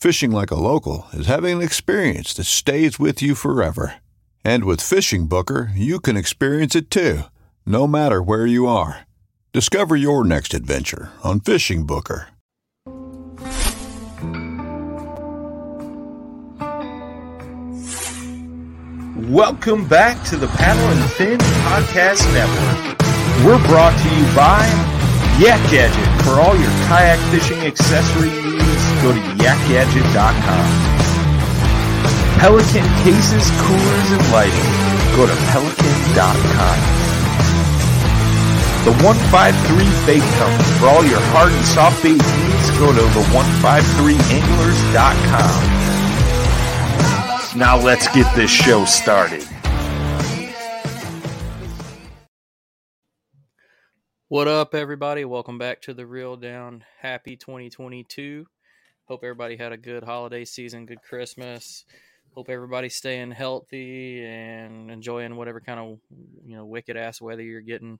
Fishing like a local is having an experience that stays with you forever. And with FishingBooker, you can experience it too, no matter where you are. Discover your next adventure on FishingBooker. Welcome back to the Paddle and Fin Podcast Network. We're brought to you by Yak Gadget. For all your kayak fishing accessory needs, go to yakgadget.com. Pelican cases, coolers, and lighting. Go to pelican.com. The 153 Bait Company. For all your hard and soft bait needs, go to the 153anglers.com. Now let's get this show started. What up, everybody? Welcome back to the Reel Down. Happy 2022. Hope everybody had a good holiday season, good Christmas. Hope everybody's staying healthy and enjoying whatever kind of you know wicked ass weather you're getting.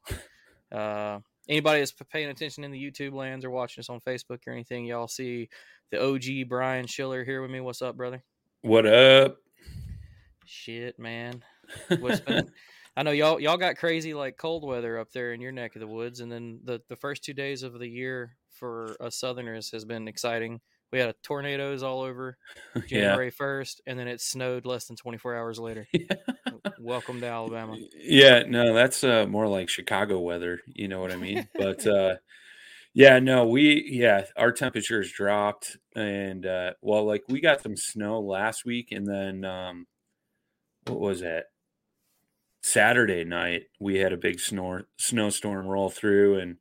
Uh, anybody that's paying attention in the YouTube lands or watching us on Facebook or anything, y'all see the OG Brian Schiller here with me. What's up, brother? What up? Shit, man. What's been, I know y'all y'all got crazy like cold weather up there in your neck of the woods, and then the the first two days of the year for us Southerners has been exciting. We had tornadoes all over January first, and then it snowed less than twenty four hours later. Welcome to Alabama. Yeah, no, that's uh, more like Chicago weather. You know what I mean? but uh, yeah, no, we yeah, our temperatures dropped, and uh, well, like we got some snow last week, and then um, what was it? Saturday night we had a big snore, snowstorm roll through, and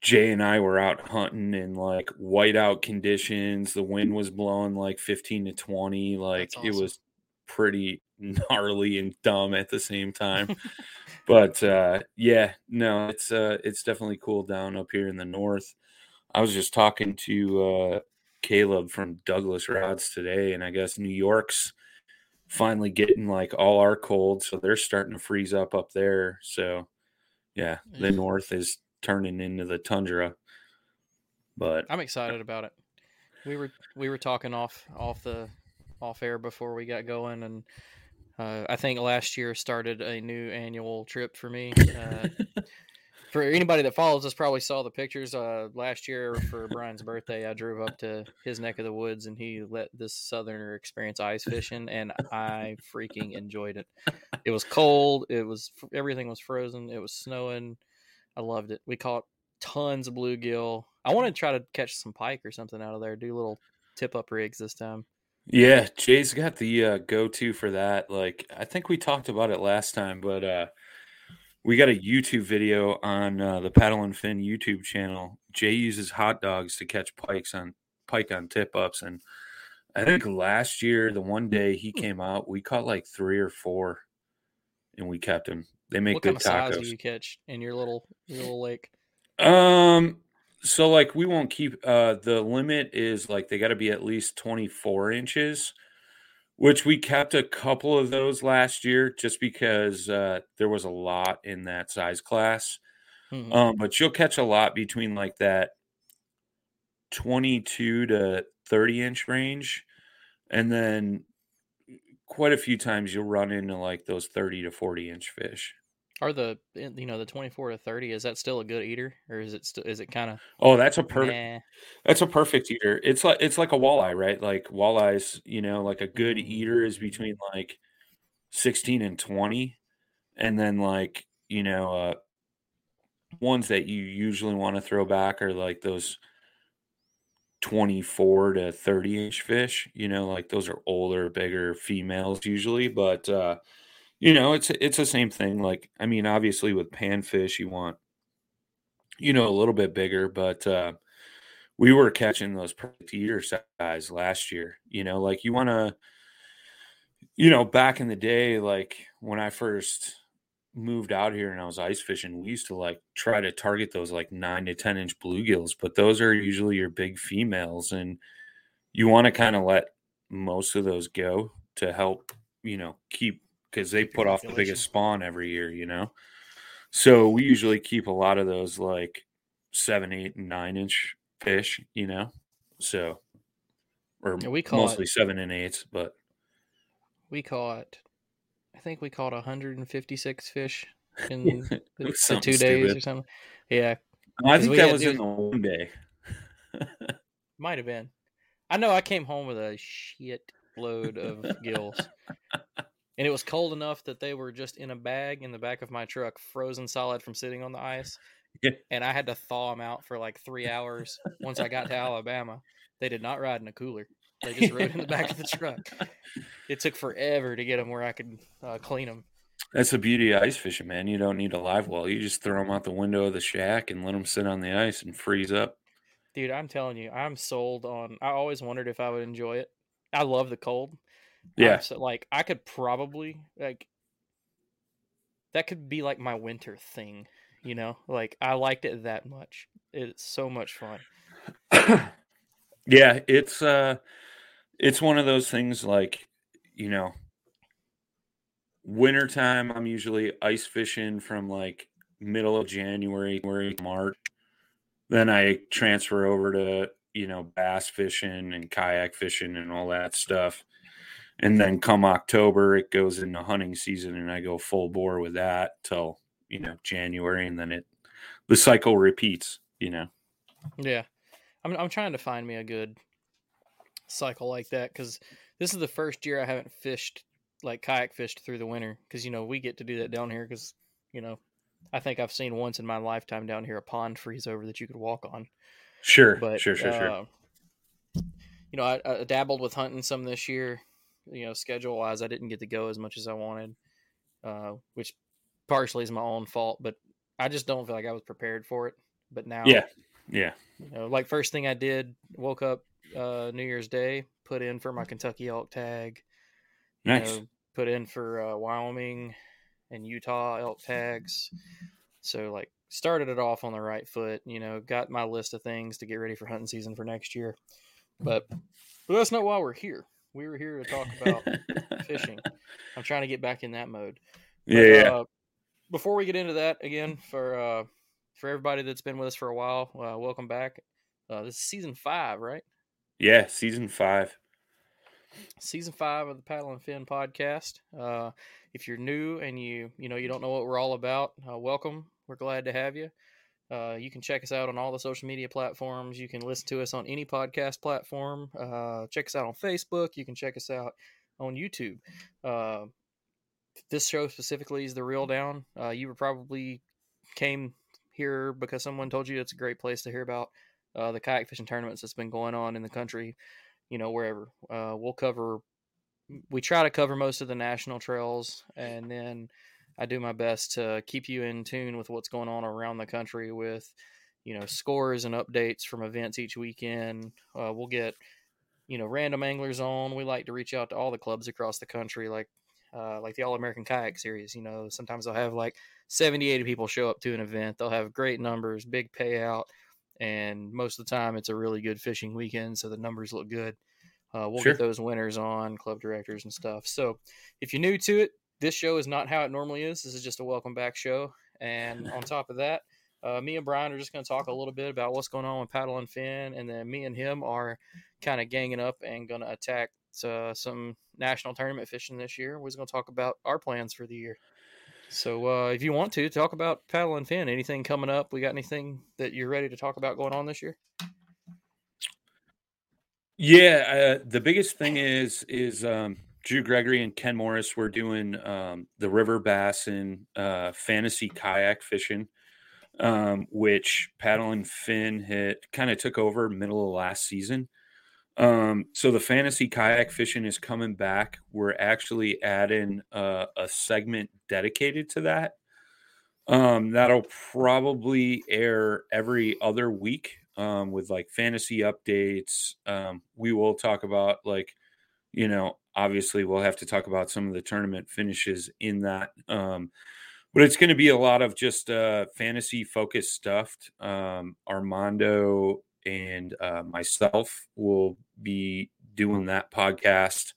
Jay and I were out hunting in like whiteout conditions. The wind was blowing like 15 to 20. Like awesome. it was pretty gnarly and dumb at the same time. but uh yeah, no, it's uh it's definitely cooled down up here in the north. I was just talking to uh Caleb from Douglas Rods today, and I guess New York's finally getting like all our cold, so they're starting to freeze up up there. So yeah, the north is turning into the tundra. But I'm excited about it. We were we were talking off off the off air before we got going, and uh, I think last year started a new annual trip for me. Uh, for anybody that follows us, probably saw the pictures. Uh, last year for Brian's birthday, I drove up to his neck of the woods, and he let this southerner experience ice fishing, and I freaking enjoyed it. It was cold. It was everything was frozen. It was snowing. I loved it. We caught tons of bluegill. I want to try to catch some pike or something out of there. Do little tip up rigs this time. yeah, Jay's got the uh, go-to for that. Like I think we talked about it last time, but uh we got a YouTube video on uh, the Paddle and Fin YouTube channel. Jay uses hot dogs to catch pikes on pike on tip ups, and I think last year the one day he came out, we caught like three or four, and we kept him. They make what good kind of size do you catch in your little your little lake? Um, so like we won't keep uh the limit is like they got to be at least 24 inches, which we kept a couple of those last year just because uh, there was a lot in that size class. Mhm. Um, but you'll catch a lot between like that 22 to 30 inch range. And then quite a few times you'll run into like those 30 to 40 inch fish. Are the eh, you know the twenty four to thirty? Is that still a good eater, or is it still is it kind of Oh, that's a perfect yeah? that's a perfect eater. It's like it's like a walleye, right? Like walleyes, you know, like a good eater is between like 16 and 20. And then like, you know, uh ones that you usually want to throw back are like those 24 to 30 inch fish you know like those are older bigger females usually but uh you know it's it's the same thing like i mean obviously with panfish you want you know a little bit bigger but uh we were catching those perfect eater size last year you know like you want to you know back in the day like when i first moved out here and I was ice fishing, we used to like try to target those like nine to 10 inch bluegills, but those are usually your big females. And you want to kind of let most of those go to help, you know, keep because they put off the biggest spawn every year, you know. So we usually keep a lot of those like seven, eight, and nine inch fish, you know. So or Yeah, we call mostly seven and eights, but We caught, think we caught 156 fish in the, two days or something. Yeah, I think that was in the one day. might have been. I know I came home with a shit load of gills. And it was cold enough that they were just in a bag in the back of my truck, frozen solid from sitting on the ice. Yeah. And I had to thaw them out for like three hours once I got to Alabama. They did not ride in a cooler. They just rode in the back of the truck. It took forever to get them where I could uh, clean them. That's the beauty of ice fishing, man. You don't need a live well. You just throw them out the window of the shack and let them sit on the ice and freeze up. Dude, I'm telling you, I'm sold on. I always wondered if I would enjoy it. I love the cold. Yeah. so, like I could probably like that could be like my winter thing, you know? Like I liked it that much. It's so much fun. yeah, it's uh it's one of those things like, you know, wintertime I'm usually ice fishing from like middle of January, March. Then I transfer over to, you know, bass fishing and kayak fishing and all that stuff. And then come October, it goes into hunting season and I go full bore with that till, you know, January and then it the cycle repeats, you know. Yeah. I'm I'm trying to find me a good cycle like that cuz this is the first year I haven't fished like kayak fished through the winter cuz you know, we get to do that down here cuz you know, I think I've seen once in my lifetime down here a pond freeze over that you could walk on. Sure, but sure, sure, sure. uh, you know, I, I dabbled with hunting some this year. You know, schedule wise, I didn't get to go as much as I wanted, uh, which partially is my own fault. But I just don't feel like I was prepared for it. But now, Yeah, yeah. you know, like first thing I did, woke up uh, New Year's Day, put in for my Kentucky elk tag, you Nice. know, put in for uh, Wyoming and Utah elk tags. So like started it off on the right foot, you know, got my list of things to get ready for hunting season for next year. But but that's not why we're here. We were here to talk about fishing. I'm trying to get back in that mode. But, yeah, yeah. Uh, before we get into that again, for uh, for everybody that's been with us for a while, uh, welcome back. Uh, this is season five, right? Yeah, season five. season five of the Paddle and Fin podcast. Uh, if you're new and you you know you don't know what we're all about, uh, welcome. We're glad to have you. Uh, you can check us out on all the social media platforms. You can listen to us on any podcast platform. Uh, check us out on Facebook. You can check us out on YouTube. Uh, this show specifically is the Reel Down. Uh, you probably came here because someone told you it's a great place to hear about uh, the kayak fishing tournaments that's been going on in the country you know wherever uh, we'll cover we try to cover most of the national trails and then i do my best to keep you in tune with what's going on around the country with you know scores and updates from events each weekend. Uh, we'll get you know random anglers on. We like to reach out to all the clubs across the country like uh, like the all american kayak series you know sometimes they'll have like 70 80 people show up to an event. They'll have great numbers big payout and most of the time it's a really good fishing weekend so the numbers look good uh, we'll Sure. get those winners on club directors and stuff. So if you're new to it, this show is not how it normally is. This is just a welcome back show. And on top of that, uh, me and Brian are just going to talk a little bit about what's going on with Paddle and Fin, and then me and him are kind of ganging up and going to attack uh, some national tournament fishing this year. We're going to talk about our plans for the year. So uh, if you want to talk about Paddle and Fin, anything coming up? We got anything that you're ready to talk about going on this year? Yeah, uh, the biggest thing is is um, Drew Gregory and Ken Morris were doing um, the river bass and uh, fantasy kayak fishing, um, which Paddle and Fin had kind of took over middle of last season. Um, so the fantasy kayak fishing is coming back. We're actually adding uh, a segment dedicated to that. Um, that'll probably air every other week um, with like fantasy updates. Um, we will talk about like, you know, obviously we'll have to talk about some of the tournament finishes in that. Um, but it's going to be a lot of just uh, fantasy focused stuff. Um, Armando and uh, myself will be doing that podcast.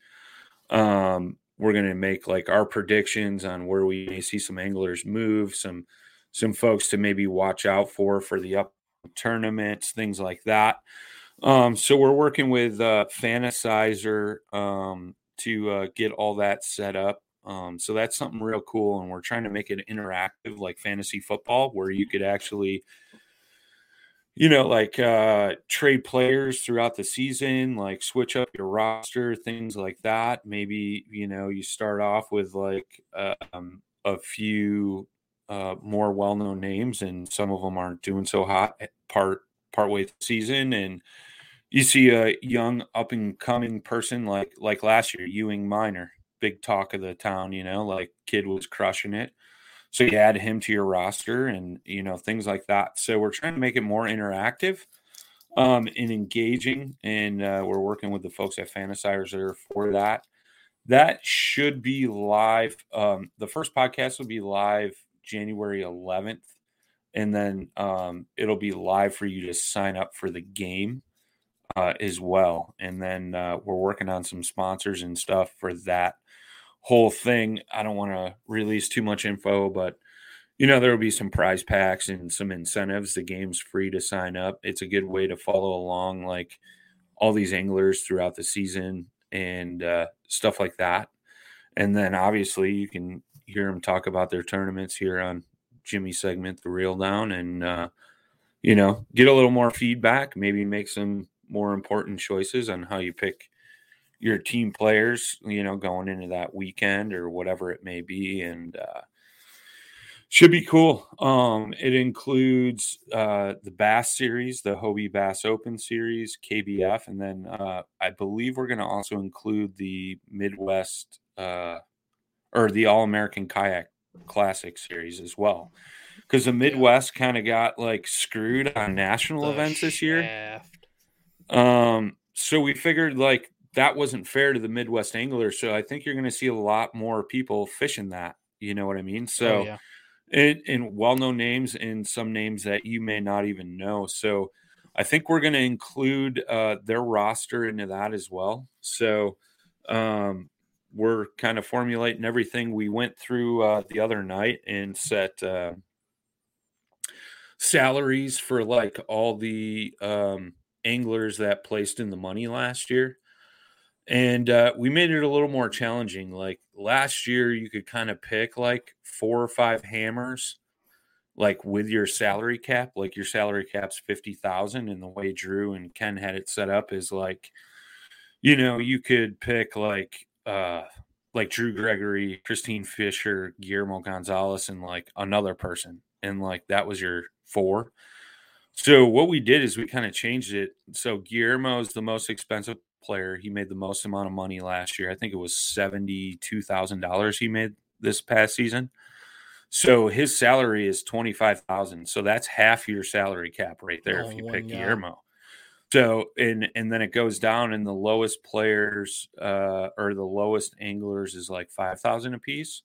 Um, we're going to make like our predictions on where we may see some anglers move, some some folks to maybe watch out for for the up tournaments, things like that. Um, so we're working with uh, Fantasizer um, to uh, get all that set up. Um, so that's something real cool, and we're trying to make it interactive, like fantasy football, where you could actually, you know, like uh, trade players throughout the season, like switch up your roster, things like that. Maybe you know you start off with like um, a few uh, more well-known names, and some of them aren't doing so hot part partway the season, and you see a young up and coming person like like last year, Ewing Minor, big talk of the town. You know, like kid was crushing it. So you add him to your roster, and you know things like that. So we're trying to make it more interactive um, and engaging, and uh, we're working with the folks at Fantasizer for that. That should be live. Um, the first podcast will be live January 11th, and then um, it'll be live for you to sign up for the game uh, as well. And then uh, we're working on some sponsors and stuff for that whole thing. I don't want to release too much info, but you know there will be some prize packs and some incentives. The game's free to sign up. It's a good way to follow along, like all these anglers throughout the season and uh, stuff like that. And then obviously you can hear them talk about their tournaments here on Jimmy segment, the reel down, and uh, you know get a little more feedback. Maybe make some more important choices on how you pick your team players. You know, going into that weekend or whatever it may be, and uh, should be cool. Um, it includes uh, the Bass Series, the Hobie Bass Open Series, KBF, and then uh, I believe we're going to also include the Midwest uh, or the All American Kayak Classic Series as well. Because the Midwest kind of got like screwed on national The events this year. Um, so we figured like that wasn't fair to the Midwest anglers. So I think you're going to see a lot more people fishing that. You know what I mean? So Oh, yeah. and, and well-known names and some names that you may not even know. So I think we're going to include uh, their roster into that as well. So um, we're kind of formulating everything we went through uh, the other night and set uh, salaries for like all the um, anglers that placed in the money last year. And uh, we made it a little more challenging. Like last year, you could kind of pick like four or five hammers, like with your salary cap. Like your salary cap's fifty thousand, and the way Drew and Ken had it set up is like, you know, you could pick like uh like Drew Gregory, Christine Fisher, Guillermo Gonzalez, and like another person, and like that was your four. So what we did is we kind of changed it. So Guillermo is the most expensive player. He made the most amount of money last year. I think it was seventy-two thousand dollars he made this past season. So his salary is twenty-five thousand. So that's half your salary cap right there Oh, if you pick guy. Guillermo. So and and then it goes down, and the lowest players uh, or the lowest anglers is like five thousand a piece.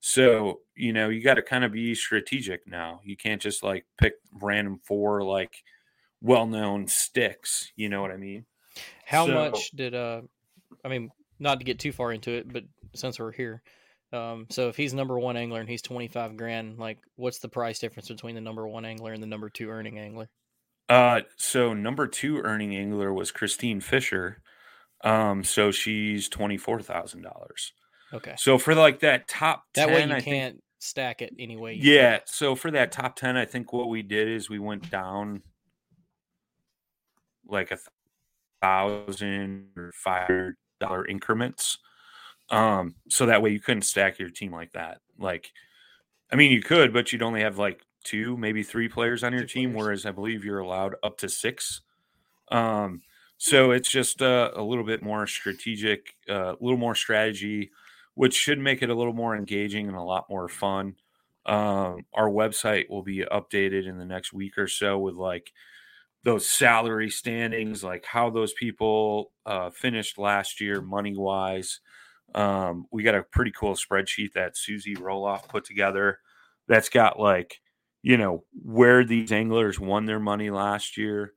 So you know you got to kind of be strategic now. You can't just like pick random four like well-known sticks. You know what I mean? How So- much did uh I mean, not to get too far into it, but since we're here. Um, so if he's number one angler and he's twenty five grand, like what's the price difference between the number one angler and the number two earning angler? Uh, so number two earning angler was Christine Fisher. Um, so she's twenty four thousand dollars. Okay. So for like that top That 10, way you I can't stack it any way you yeah. So for that top ten, I think what we did is we went down like a thousand or five dollar increments. Um, so that way you couldn't stack your team like that. Like, I mean, you could, but you'd only have like two, maybe three players on your Two team, players. whereas I believe you're allowed up to six. Um, so it's just uh, a little bit more strategic, uh, a little more strategy, which should make it a little more engaging and a lot more fun. Um, our website will be updated in the next week or so with like those salary standings, like how those people uh, finished last year money wise. Um, we got a pretty cool spreadsheet that Susie Roloff put together that's got like, you know, where these anglers won their money last year.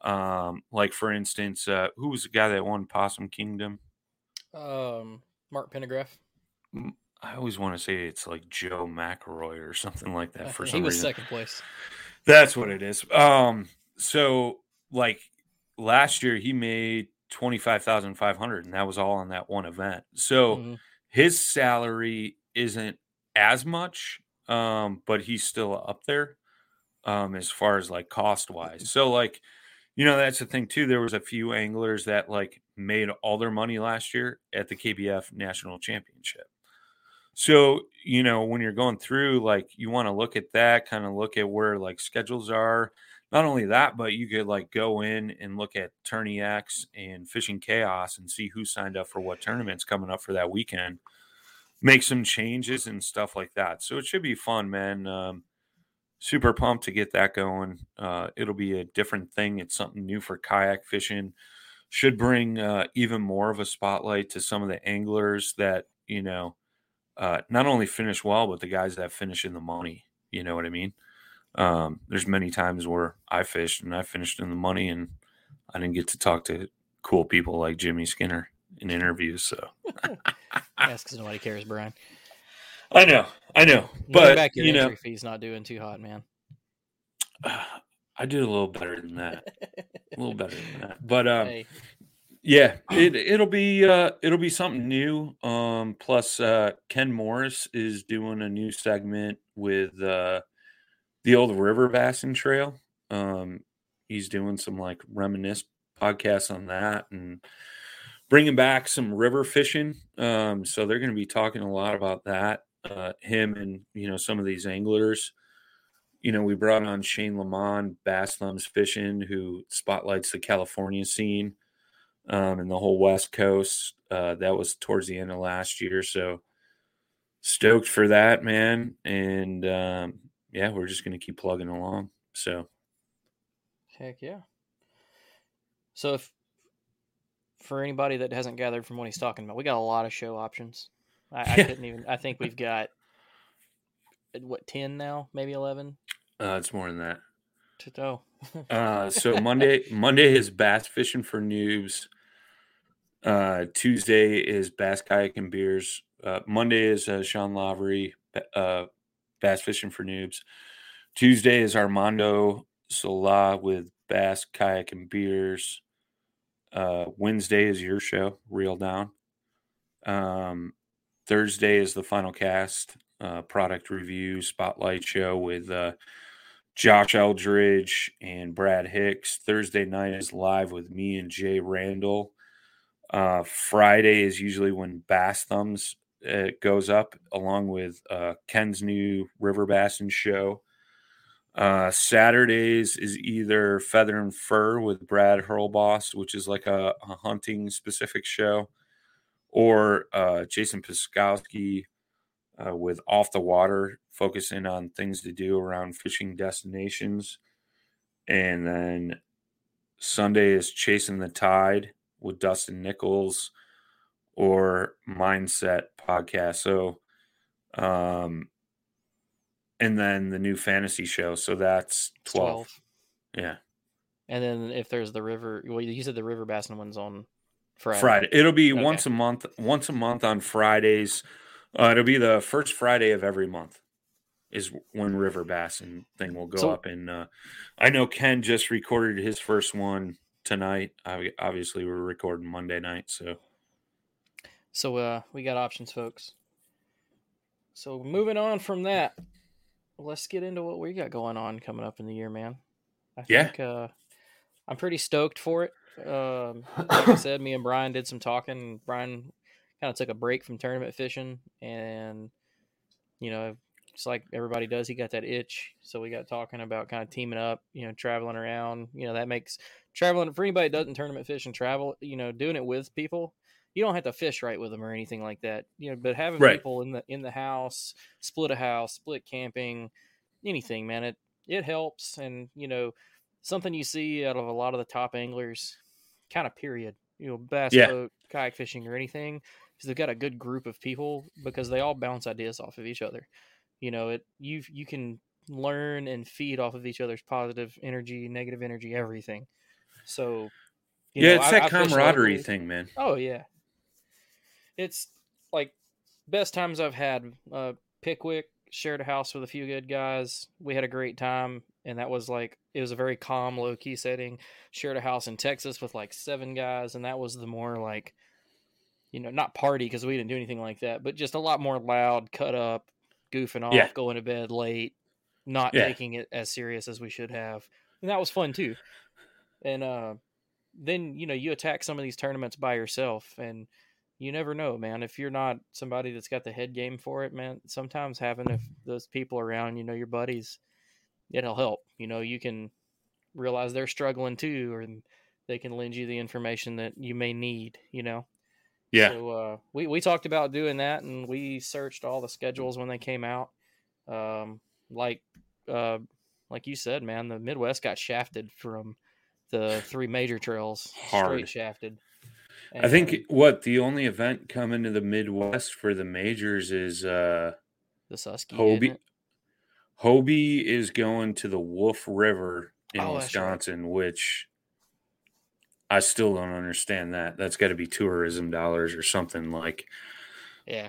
Um, like for instance, uh, who was the guy that won Possum Kingdom? Um, Mark Pendergraph. I always want to say it's like Joe McElroy or something like that for he was reason. second place. That's what it is. Um, so like last year he made twenty five thousand five hundred, and that was all on that one event. So Mhm. his salary isn't as much, um, but he's still up there, um, as far as like cost wise. So like, you know, that's the thing too. There was a few anglers that like made all their money last year at the KBF National Championship. So, you know, when you're going through, like, you want to look at that, kind of look at where like schedules are. Not only that, but you could like go in and look at TourneyX and Fishing Chaos and see who signed up for what tournaments coming up for that weekend. Make some changes and stuff like that. So it should be fun, man. Um, super pumped to get that going. Uh, it'll be a different thing. It's something new for kayak fishing. Should bring uh, even more of a spotlight to some of the anglers that, you know, uh, not only finish well, but the guys that finish in the money. You know what I mean? Um, there's many times where I fished and I finished in the money, and I didn't get to talk to cool people like Jimmy Skinner in interviews. So That's because nobody cares, Brian. I know, I know, Winning but back your you know, fee's not doing too hot, man. I did a little better than that. A little better than that. But um, hey, Yeah, it it'll be uh it'll be something new. Um plus uh Ken Morris is doing a new segment with uh the old river bassin trail. Um he's doing some like reminisce podcasts on that and bringing back some river fishing. Um so they're going to be talking a lot about that. Uh him and you know some of these anglers. You know, we brought on Shane Lamont, Bass Thumbs Fishing, who spotlights the California scene um, and the whole West Coast. Uh, that was towards the end of last year, so stoked for that, man. And um, yeah, we're just gonna keep plugging along. So heck yeah. So if for anybody that hasn't gathered from what he's talking about, we got a lot of show options. I, I couldn't even. I think we've got uh, what ten now, maybe eleven. uh, it's more than that. To oh, Uh, so Monday, Monday is bass fishing for noobs. Uh, Tuesday is bass kayak and beers. Uh, Monday is uh, Sean Lavery, uh, bass fishing for noobs. Tuesday is Armando Sola with bass kayak and beers. Uh, Wednesday is your show, Reel Down. Um, Thursday is the final cast uh, product review spotlight show with uh, Josh Eldridge and Brad Hicks. Thursday night is live with me and Jay Randall. Uh, Friday is usually when Bass Thumbs uh, goes up, along with uh, Ken's new River Bassin show. Uh, Saturdays is either Feather and Fur with Brad Hurlboss, which is like a, a hunting specific show, or uh, Jason Piskowski uh, with Off the Water, focusing on things to do around fishing destinations. And then Sunday is Chasing the Tide with Dustin Nichols or Mindset Podcast. So, um, and then the new fantasy show. So that's 12. 12. Yeah. And then if there's the river, well, you said the river bassin one's on Friday. Friday. It'll be Okay. once a month. Once a month on Fridays. Uh, it'll be the first Friday of every month. Is when River Bassin thing will go So- up, and uh, I know Ken just recorded his first one tonight. Obvi- Obviously, we're recording Monday night, so So uh, we got options, folks. So moving on from that, let's get into what we got going on coming up in the year, man. I Yeah. think uh, I'm pretty stoked for it. Um, like I said, me and Brian did some talking. Brian kind of took a break from tournament fishing, and you know, just like everybody does, he got that itch. So we got talking about kind of teaming up, you know, traveling around. You know, that makes traveling for anybody that doesn't tournament fish and travel. You know, doing it with people you don't have to fish right with them or anything like that you know but having Right. people in the in the house split a house split camping anything man it it helps and you know something you see out of a lot of the top anglers kind of period you know bass Yeah. boat kayak fishing or anything because they've got a good group of people because they all bounce ideas off of each other you know it you you can learn and feed off of each other's positive energy negative energy everything so you yeah, know, it's I- that camaraderie thing, man. Oh yeah. It's like best times I've had. Uh, Pickwick shared a house with a few good guys. We had a great time, and that was like it was a very calm, low key setting. Shared a house in Texas with like seven guys, and that was the more like, you know, not party because we didn't do anything like that, but just a lot more loud, cut up, goofing off, Yeah. going to bed late, not Yeah. taking it as serious as we should have, and that was fun too. And uh, then you know you attack some of these tournaments by yourself, and you never know, man. If you're not somebody that's got the head game for it, man, sometimes having if those people around, you know, your buddies, it'll help. You know, you can realize they're struggling too, or they can lend you the information that you may need. You know. Yeah, So uh, we we talked about doing that, and we searched all the schedules when they came out. Um, like uh, like you said, man, the Midwest got shafted from the three major trails, Hard. straight shafted. I think what the only event coming to the Midwest for the majors is uh the Susky. Hobie. Hobie is going to the Wolf River in Oh, right. Wisconsin, which I still don't understand that. That's got to be tourism dollars or something like. Yeah,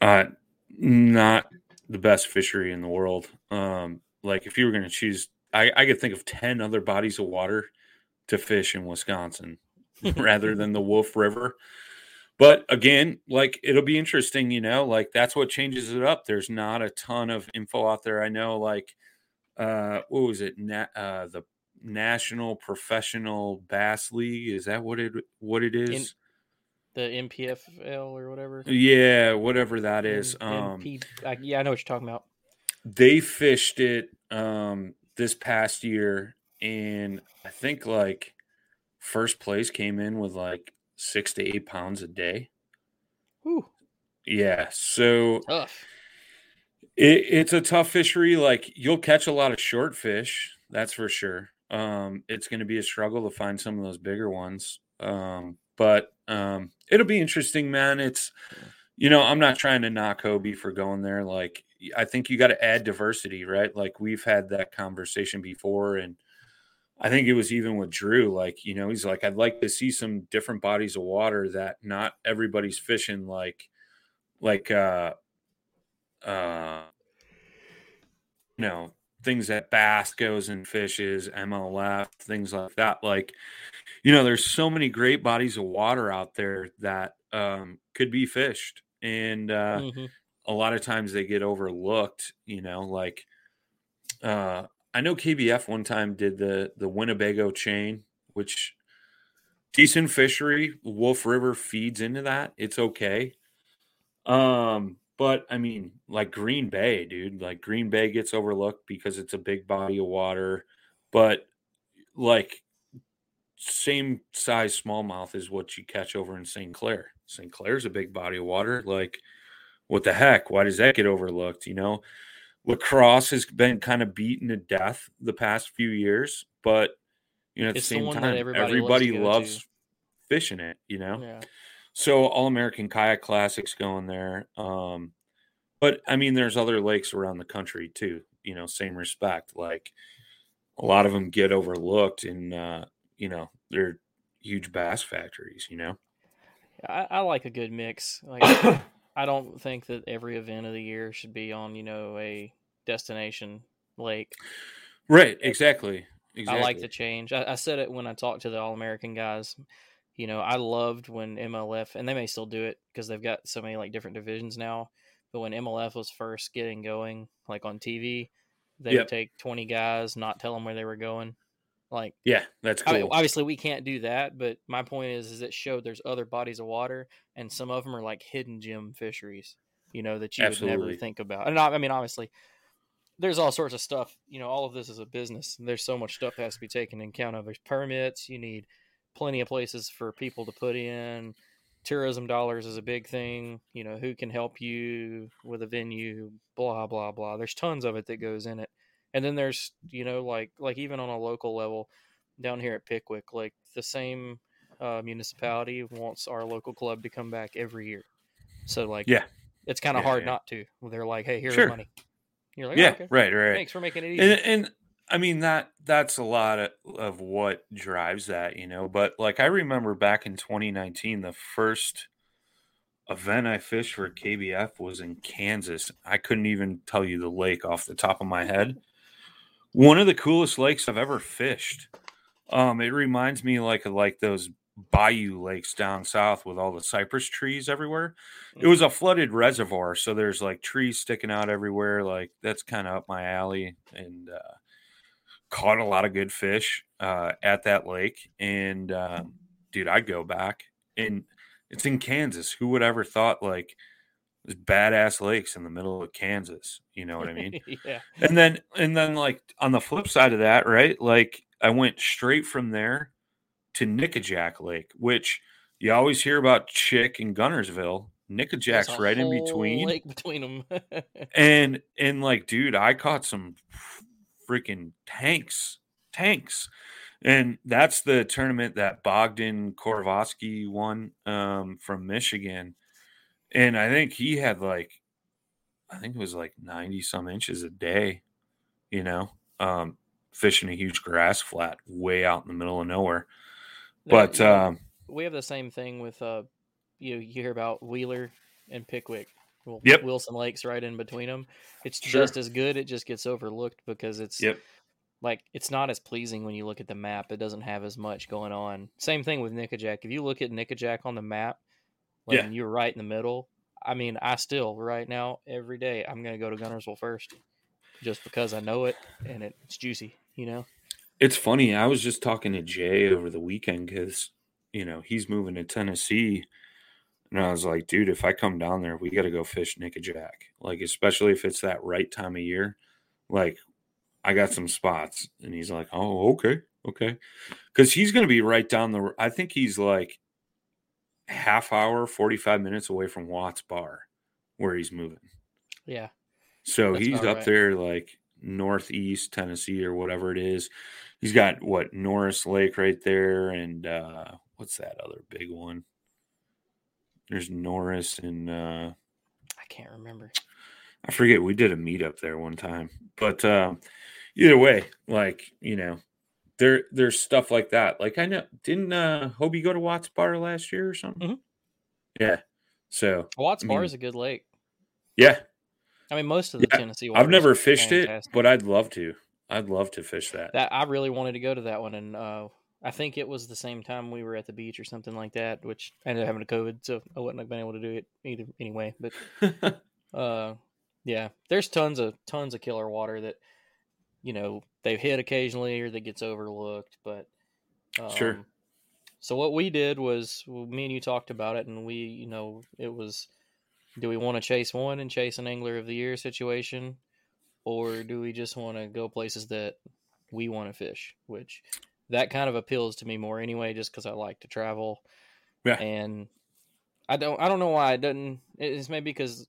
Uh, not the best fishery in the world. Um, like if you were going to choose, I, I could think of ten other bodies of water to fish in Wisconsin rather than the Wolf River. But again, like it'll be interesting, you know, like that's what changes it up. There's not a ton of info out there. I know, like, uh, what was it? Na- uh, the National Professional Bass League is that what it what it is? The MPFL or whatever. yeah, whatever that is. Um, MP I- yeah, I know what you're talking about. they fished it um this past year and i think like first place came in with like six to eight pounds a day Whew, yeah so tough. it, it's a tough fishery like you'll catch a lot of short fish that's for sure um it's going to be a struggle to find some of those bigger ones um but um it'll be interesting man. It's you know i'm not trying to knock Hobie for going there. Like i think you got to add diversity right? Like we've had that conversation before and i think it was even with drew like you know he's like i'd like to see some different bodies of water that not everybody's fishing like like uh uh you know things that Bass goes and fishes, MLF, things like that. Like, you know, there's so many great bodies of water out there that um, could be fished, and uh, Mhm. a lot of times they get overlooked. You know, like uh, I know KBF one time did the the Winnebago chain, which decent fishery. Wolf River feeds into that. It's okay. Um, but I mean, like Green Bay, dude, like Green Bay gets overlooked because it's a big body of water, but like same size smallmouth is what you catch over in St. Clair. St. Clair's a big body of water. Like, what the heck? Why does that get overlooked? You know, La Crosse has been kind of beaten to death the past few years, but you know, at It's the the same that time, everybody loves everybody loves, to. fishing it, you know? Yeah. So All American Kayak Classics going there. Um, but I mean, there's other lakes around the country too. You know, same respect. Like a lot of them get overlooked, and uh, you know, they're huge bass factories. You know. I, I like a good mix. Like I don't think that every event of the year should be on, you know, a destination lake. Right. Exactly. Exactly. I like the change. I, I said it when I talked to the All American guys. You know, I loved when MLF, and they may still do it because they've got so many like different divisions now. But when MLF was first getting going, like on TV, they Yep. would take twenty guys, not tell them where they were going. Like, Yeah, that's I cool. mean, obviously we can't do that, but my point is, is it showed there's other bodies of water, and some of them are like hidden gem fisheries, you know, that you would never think about. And I, I mean, obviously, there's all sorts of stuff. You know, all of this is a business. and There's so much stuff that has to be taken in account of. There's permits. You need plenty of places for people to put in. Tourism dollars is a big thing. You know, who can help you with a venue? Blah blah blah. There's tons of it that goes in it. And then there's, you know, like like even on a local level, down here at Pickwick, like the same uh, municipality wants our local club to come back every year. So like, Yeah. it's kind of Yeah, hard yeah. not to. They're like, hey, here's Sure. money. You're like, "Oh, yeah. okay. Right. Right. Thanks for making it easy. and, and I mean that that's a lot of, of what drives that, you know. But like I remember back in 2019, the first event I fished for KBF was in Kansas. I couldn't even tell you the lake off the top of my head. One of the coolest lakes I've ever fished. Um, it reminds me like like those bayou lakes down south with all the cypress trees everywhere. It was a flooded reservoir, so there's like trees sticking out everywhere. Like that's kind of up my alley, and uh, caught a lot of good fish uh, at that lake. And um, dude, I'd go back, and it's in Kansas. Who would ever thought like there's badass lakes in the middle of Kansas? You know what I mean? yeah. and then and then like on the flip side of that, right? Like I went straight from there to Nickajack Lake, which you always hear about Chick and Guntersville. Nickajack's right in between. Lake between them. And and like, dude, I caught some freaking tanks, tanks. And that's the tournament that Bogdan Korvosky won um, from Michigan. And I think he had like, I think it was like 90 some inches a day, you know, um, fishing a huge grass flat way out in the middle of nowhere. But you know, um, we have the same thing with uh, you you hear about Wheeler and Pickwick. Well, Yep. Wilson Lake's right in between them. It's Sure. just as good. It just gets overlooked because it's yep. like it's not as pleasing when you look at the map. It doesn't have as much going on. Same thing with Nickajack. If you look at Nickajack on the map, like Yeah. you're right in the middle. I mean, I still right now every day I'm gonna go to Guntersville first, just because I know it and it's juicy. You know. It's funny. I was just talking to Jay over the weekend because, you know, he's moving to Tennessee. And I was like, dude, if I come down there, we got to go fish Nickajack. Like, especially if it's that right time of year. Like, I got some spots. And he's like, oh, okay. Okay. Because he's going to be right down the, I think he's like half hour, 45 minutes away from Watts Bar where he's moving. Yeah. So That's he's up right. there like northeast Tennessee or whatever it is. He's got what Norris Lake right there, and uh what's that other big one? There's Norris and uh I can't remember. I forget we did a meetup there one time. But um either way, like, you know, there there's stuff like that. Like I know didn't uh Hobie go to Watts Bar last year or something? Mhm. Yeah. So Watts I Bar is a good lake. yeah. I mean, most of the Yeah, Tennessee. I've never fished it, but I'd love to. I'd love to fish that. that I really wanted to go to that one, and uh, I think it was the same time we were at the beach or something like that, which I ended up having a COVID, so I wouldn't have been able to do it either anyway. But uh, yeah, there's tons of tons of killer water that you know they've hit occasionally or that gets overlooked, but um, Sure. So what we did was well, me and you talked about it, and we you know it was do we want to chase one and chase an angler of the year situation, or do we just want to go places that we want to fish? Which that kind of appeals to me more anyway, just because I like to travel. Yeah. And I don't I don't know why it doesn't. It's maybe because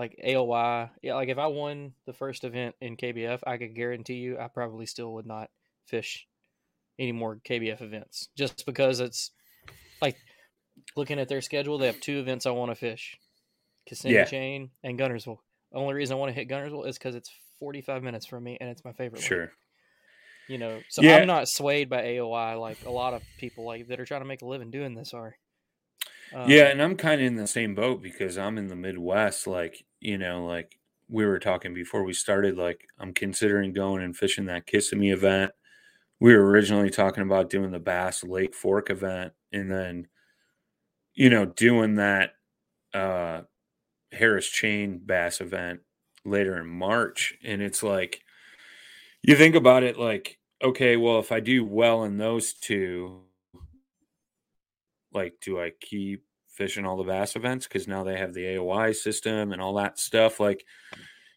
like AOY, yeah, like if I won the first event in KBF, I could guarantee you I probably still would not fish any more KBF events just because it's like looking at their schedule, they have two events I want to fish Kissimmee Yeah. Chain and Guntersville. The only reason I want to hit Guntersville is because it's 45 minutes from me and it's my favorite. sure. You know, so Yeah. I'm not swayed by AOY like a lot of people like that are trying to make a living doing this are. yeah, Um, and I'm kind of in the same boat because I'm in the Midwest. Like, you know, like we were talking before we started, like I'm considering going and fishing that Kissimmee event. We were originally talking about doing the Bass Lake Fork event and then, you know, doing that uh Harris Chain Bass event later in March. And it's like, you think about it like, okay, well, if I do well in those two, like do i keep fishing all the bass events because now they have the aoy system and all that stuff. Like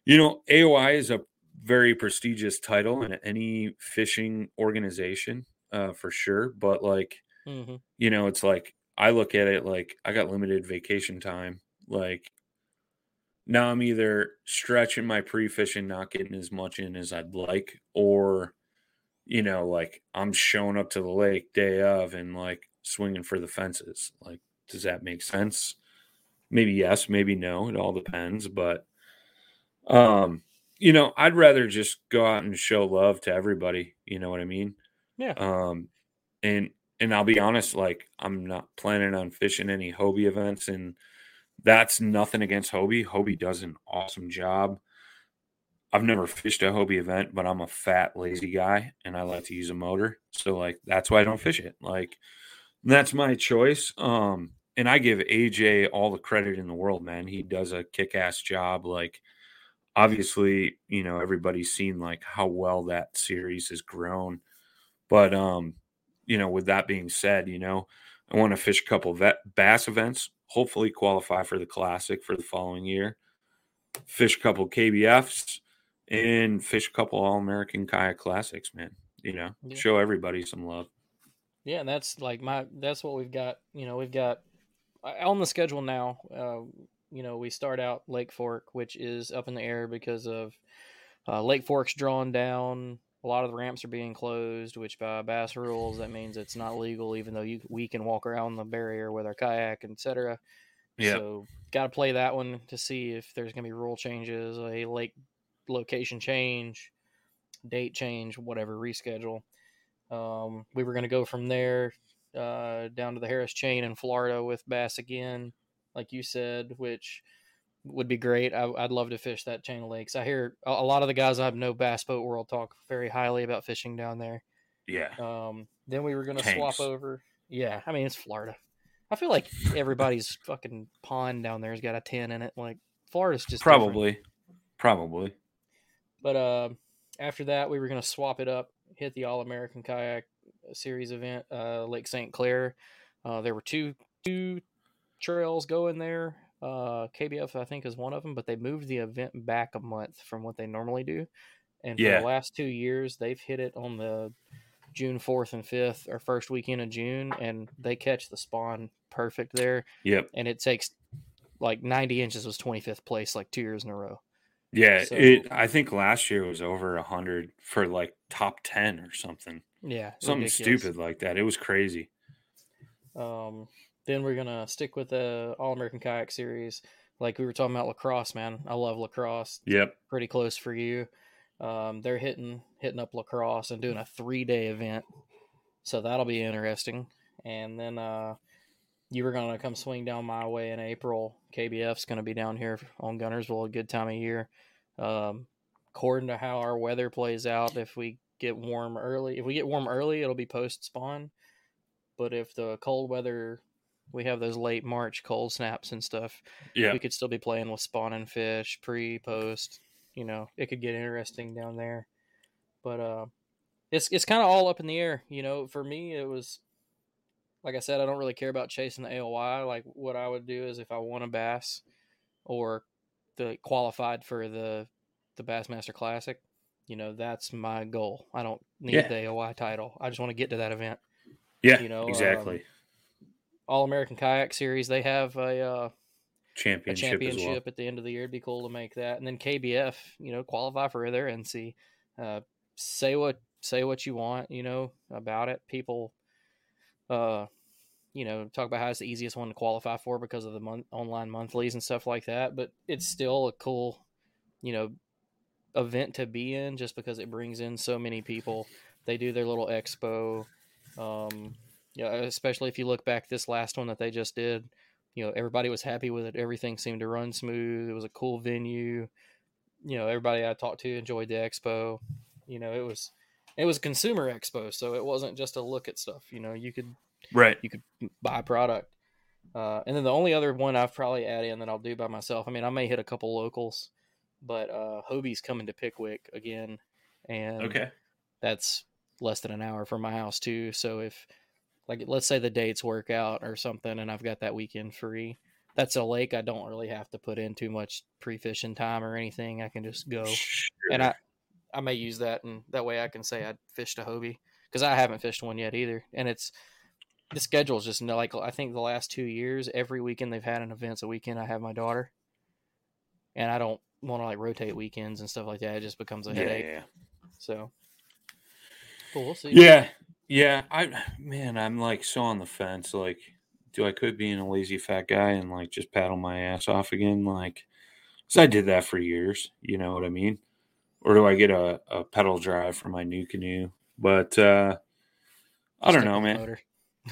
you know aoy is a very prestigious title in any fishing organization uh, for sure but like mhm. you know it's like i look at it like i got limited vacation time. Like now i'm either stretching my pre-fishing not getting as much in as i'd like or you know like i'm showing up to the lake day of and like swinging for the fences. Like does that make sense? Maybe yes maybe no it all depends but um you know i'd rather just go out and show love to everybody you know what i mean? Yeah. um and and i'll be honest like i'm not planning on fishing any hobie events and that's nothing against hobie. Hobie does an awesome job. I've never fished a hobie event but i'm a fat lazy guy and i like to use a motor so like that's why i don't fish it. Like that's my choice um and i give aj all the credit in the world man he does a kick-ass job like obviously you know everybody's seen like how well that series has grown but um you know with that being said you know i want to fish a couple vet bass events hopefully qualify for the classic for the following year fish a couple kbfs and fish a couple all-american kayak classics man you know Yeah. show everybody some love Yeah, and that's like my that's what we've got. You know, we've got uh, on the schedule now. Uh, you know, we start out Lake Fork, which is up in the air because of uh, Lake Fork's drawn down. A lot of the ramps are being closed, which by bass rules that means it's not legal, even though you we can walk around the barrier with our kayak, etc. Yeah. So got to play that one to see if there's going to be rule changes, a lake location change, date change, whatever, reschedule. Um, we were going to go from there uh, down to the Harris Chain in Florida with bass again, like you said, which would be great. I, I'd love to fish that chain of lakes. I hear a, a lot of the guys I have know Bass Boat World talk very highly about fishing down there. yeah Um, then we were going to swap over. Yeah, I mean it's Florida. I feel like everybody's fucking pond down there has got a ten in it. Like Florida's just different. probably probably But uh, after that, we were going to swap it up, hit the All American Kayak Series event, uh, Lake St. Clair. Uh, there were two two trails going there. Uh, KBF, I think, is one of them, but they moved the event back a month from what they normally do. And for the last two years, they've hit it on the June 4th and 5th or first weekend of June, and they catch the spawn perfect there. yep And it takes like 90 inches was 25th place like two years in a row. Yeah So- it i think last year was over 100 for like top 10 or something Yeah. something ridiculous. stupid like that it was crazy Um, then we're gonna stick with the All American Kayak Series. Like we were talking about La Crosse, man. I love La Crosse. yep Pretty close for you. Um, they're hitting hitting up La Crosse and doing a three day event, so that'll be interesting. And then uh, you were gonna come swing down my way in April. KBF's gonna be down here on Guntersville a good time of year. Um, according to how our weather plays out, if we get warm early, if we get warm early, it'll be post spawn. But if the cold weather, we have those late March cold snaps and stuff. Yeah. we could still be playing with spawning fish pre post. You know, it could get interesting down there. But uh, it's it's kind of all up in the air. You know, for me, it was like I said, I don't really care about chasing the AOY. Like what I would do is if I won a bass or the qualified for the the Bassmaster Classic, you know, that's my goal. I don't need Yeah. the AOY title. I just want to get to that event. Yeah. you know, um, exactly. All American Kayak Series, they have a uh, a championship, championship as well. at the end of the year. It'd be cool to make that. And then KBF, you know, qualify for their NC. Uh, say what say what you want, you know, about it. People, uh, you know, talk about how it's the easiest one to qualify for because of the mon- online monthlies and stuff like that. But it's still a cool, you know, event to be in just because it brings in so many people. They do their little expo. Um, yeah, especially if you look back this last one that they just did, you know, everybody was happy with it. Everything seemed to run smooth. It was a cool venue. You know, everybody I talked to enjoyed the expo. You know, it was it was a consumer expo, so it wasn't just a look at stuff. You know, you could Right. you could buy product. Uh, and then the only other one I've probably add in that I'll do by myself. I mean, I may hit a couple locals, but uh, Hobie's coming to Pickwick again, and Okay. that's less than an hour from my house too. So if like let's say the dates work out or something and I've got that weekend free, that's a lake I don't really have to put in too much pre-fishing time or anything. I can just go and I I may use that and that way I can say I fished a Hobie because I haven't fished one yet either. And it's the schedule is just no like I think the last two years every weekend they've had an event. So weekend I have my daughter, and I don't want to like rotate weekends and stuff like that. It just becomes a yeah, headache. yeah. So, but we'll see. Yeah. Yeah. I man, I'm like so on the fence. Like, do I quit being a lazy fat guy and like just paddle my ass off again? Like, because I did that for years. You know what I mean? Or do I get a, a pedal drive for my new canoe? But uh I don't know, man.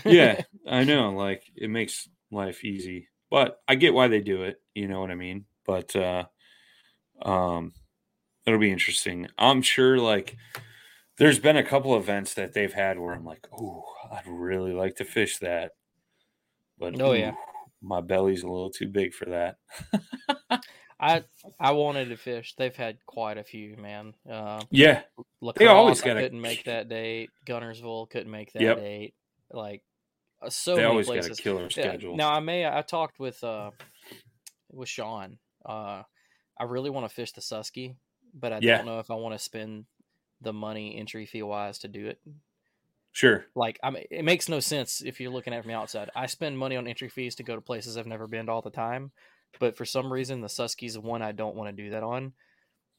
yeah, I know. Like it makes life easy, but I get why they do it. You know what I mean? But uh, um, it'll be interesting. I'm sure. Like, there's been a couple events that they've had where I'm like, oh, I'd really like to fish that, but Oh, yeah. my belly's a little too big for that. I I wanted to fish. They've had quite a few, man. Uh, Yeah, La Crosse, always I gotta- couldn't make that date. Guntersville couldn't make that Yep. date. Like uh, so they many always places. got a killer schedule. Now I may I talked with uh with Sean. Uh I really want to fish the Susky, but I Yeah. don't know if I want to spend the money entry fee wise to do it. sure. Like I mean, it makes no sense if you're looking at it from the outside. I spend money on entry fees to go to places I've never been to all the time, but for some reason the Susky's one I don't want to do that on.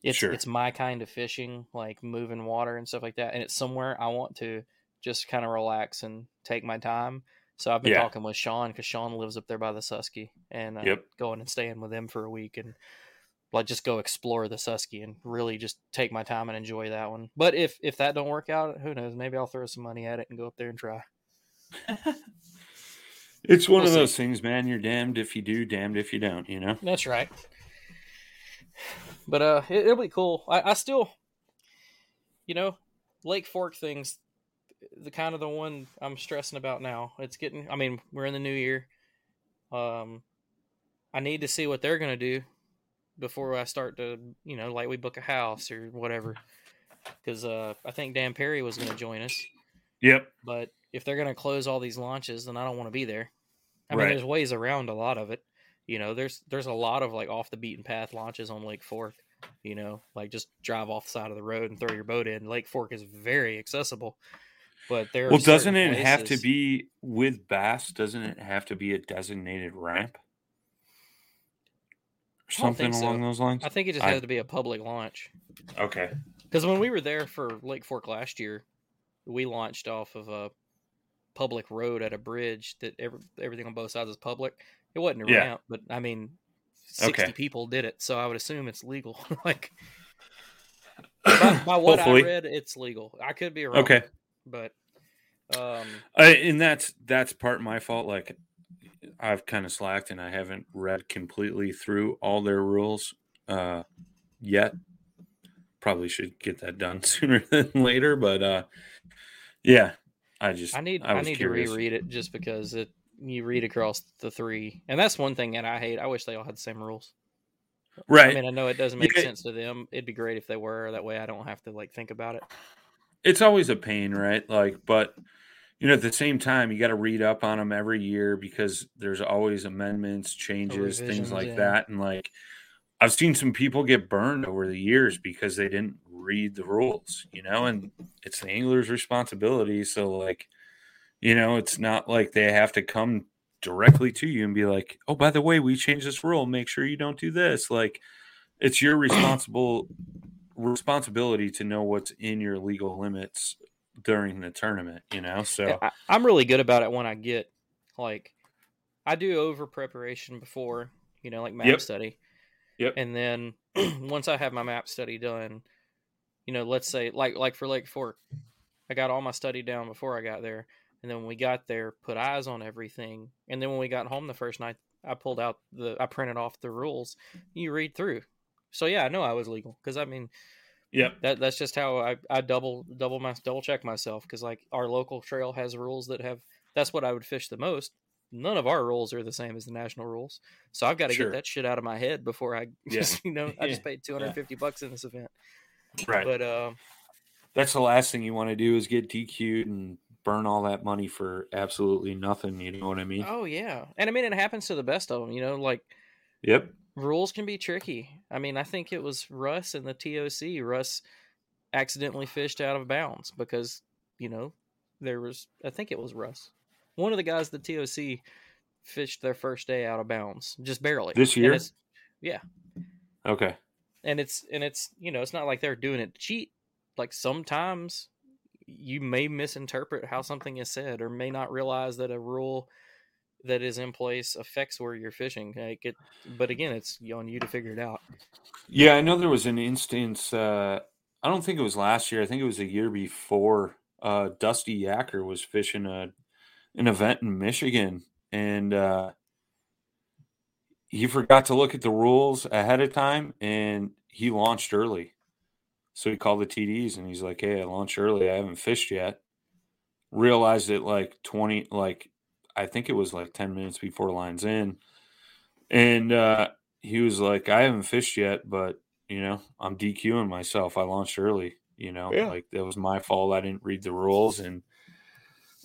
It's Sure. it's my kind of fishing, like moving water and stuff like that, and it's somewhere I want to just kind of relax and take my time. So I've been Yeah. talking with Sean because Sean lives up there by the Susky, and uh, Yep. going and staying with him for a week and like just go explore the Susky and really just take my time and enjoy that one. But if if that don't work out, who knows? Maybe I'll throw some money at it and go up there and try. It's one We'll of see. those things, man. You're damned if you do, damned if you don't. You know. That's right. But uh, it, it'll be cool. I, I still, you know, Lake Fork things, the kind of the one I'm stressing about now. It's getting. I mean, we're in the new year. Um, I need to see what they're gonna do before I start to, you know, like we book a house or whatever. Because uh, I think Dan Perry was gonna join us, Yep. but if they're gonna close all these launches, then I don't want to be there. I mean, there's ways around a lot of it. You know, there's there's a lot of like off the beaten path launches on Lake Fork. You know, like just drive off the side of the road and throw your boat in. Lake Fork is very accessible, but there. Well, doesn't it have to be with bass? Doesn't it have to be a designated ramp? Something think so. along those lines? I think it just I- has to be a public launch. Okay. Because when we were there for Lake Fork last year, we launched off of a public road at a bridge that every, everything on both sides is public. It wasn't a Yeah. ramp, but I mean, sixty Okay. people did it, so I would assume it's legal. like by, by what. I read, it's legal. I could be wrong. Okay. but um, I, and that's that's part my fault. Like, I've kind of slacked and I haven't read completely through all their rules uh, yet. Probably should get that done sooner than later, but uh, yeah, I just I need I, I, need curious. to reread it just because it you read across the three, and that's one thing that I hate. I wish they all had the same rules. Right. I mean, I know it doesn't make Yeah. sense to them. It'd be great if they were. That way, I don't have to like think about it. it's always a pain, right? Like, but you know, at the same time, you got to read up on them every year because there's always amendments, changes, things like yeah. that. And like, I've seen some people get burned over the years because they didn't read the rules, you know, and it's the angler's responsibility. So, like, you know, it's not like they have to come directly to you and be like, oh, by the way, we changed this rule. Make sure you don't do this. Like, it's your responsible responsibility to know what's in your legal limits during the tournament, you know? So, Yeah, I, I'm really good about it when I get like I do over preparation before, you know, like map Yep. study. Yep. And then once I have my map study done, you know, let's say like like for Lake Fork, I got all my study down before I got there. And then when we got there, put eyes on everything. And then when we got home the first night, I pulled out the I printed off the rules. You read through. So yeah, I know I was legal because I mean yep. that that's just how I, I double double my double check myself because like our local trail has rules that have that's what I would fish the most. None of our rules are the same as the national rules, so I've got to Sure. get that shit out of my head before I Yeah. just you know I just paid two hundred fifty bucks in this event. Right. But um, That's the last thing you want to do is get DQ'd and burn all that money for absolutely nothing. You know what I mean? oh yeah, and I mean it happens to the best of them. You know, like Yep. rules can be tricky. I mean, I think it was Russ and the TOC. Russ accidentally fished out of bounds because you know there was. I think it was Russ. One of the guys the TOC fished their first day out of bounds, just barely. This year? yeah, Okay. And it's and it's you know it's not like they're doing it to cheat. Like sometimes you may misinterpret how something is said, or may not realize that a rule that is in place affects where you're fishing. Like it, but again, it's on you to figure it out. Yeah, I know there was an instance. Uh, I don't think it was last year. I think it was a year before. Uh, Dusty Yacker was fishing a an event in Michigan, and uh, he forgot to look at the rules ahead of time, and he launched early. So he called the TDs, and he's like, "Hey, I launched early. I haven't fished yet." Realized it like twenty, like I think it was like ten minutes before lines in, and uh, he was like, I haven't fished yet, but you know, I'm DQing myself. I launched early, you know, Yeah. like that was my fault. I didn't read the rules and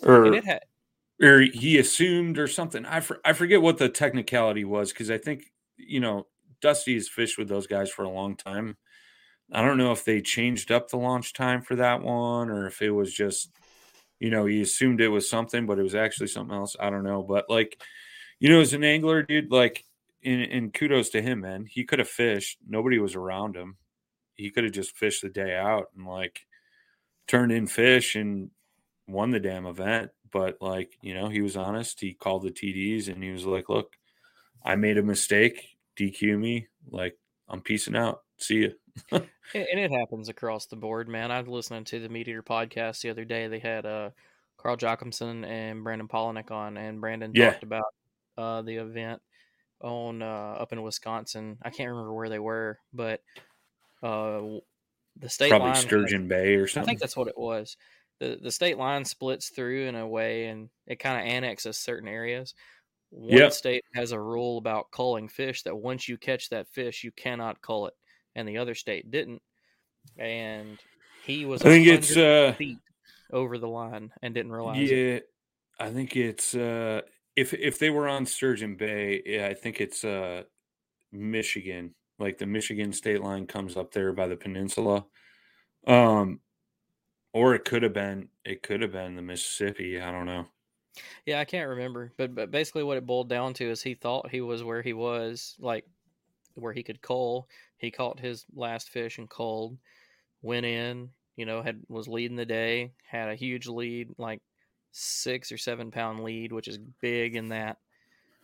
or And it had or he assumed or something. I for, I forget what the technicality was because I think you know Dusty has fished with those guys for a long time. I don't know if they changed up the launch time for that one or if it was just you know he assumed it was something, but it was actually something else. I don't know, but like you know, as an angler, dude, like and, and kudos to him, man. He could have fished. Nobody was around him. He could have just fished the day out and like turned in fish and won the damn event. But like, you know, he was honest. He called the TDs and he was like, look, I made a mistake. DQ me. Like, I'm peacing out. See you. And it happens across the board, man. I was listening to the Meat Eater podcast the other day. They had uh, Carl Jocumsen and Brandon Palaniuk on, and Brandon Yeah. talked about uh, the event on uh, up in Wisconsin. I can't remember where they were, but uh, the state Probably line has- Sturgeon Bay or something. I think that's what it was. The The state line splits through in a way, and it kind of annexes certain areas. One Yep. state has a rule about culling fish that once you catch that fish, you cannot cull it, and the other state didn't. And he was, I think it's uh feet over the line and didn't realize it. yeah, I think it's uh if if they were on Sturgeon Bay, yeah, I think it's uh Michigan. Like the Michigan state line comes up there by the peninsula. Um or it could have been it could have been the Mississippi. I don't know. Yeah, I can't remember, but but basically what it boiled down to is he thought he was where he was, like where he could cull. He caught his last fish and culled, went in, you know, had was leading the day, had a huge lead, like six or seven pound lead, which is big in that,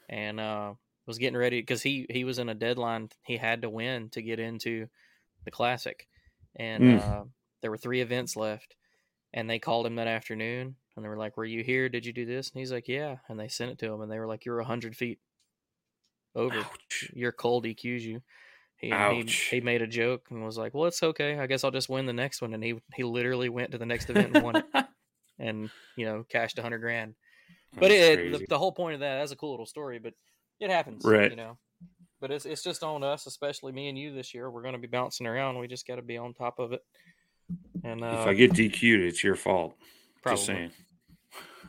and uh, was getting ready because he he was in a deadline. He had to win to get into the classic, and Mm. uh, there were three events left, and they called him that afternoon And they were like, "Were you here? Did you do this?" And he's like, "Yeah." And they sent it to him, and they were like, "You're a hundred feet over. Ouch. Your cold EQs you." He, he Ouch. he made a joke and was like, "Well, it's okay. I guess I'll just win the next one." And he he literally went to the next event and won it, and you know cashed a hundred grand. But That's it, the, the whole point of that that's a cool little story. But it happens, Right. You know. But it's it's just on us, especially me and you this year. We're going to be bouncing around. We just got to be on top of it. And uh, if I get DQ'd, it's your fault. probably. Just saying.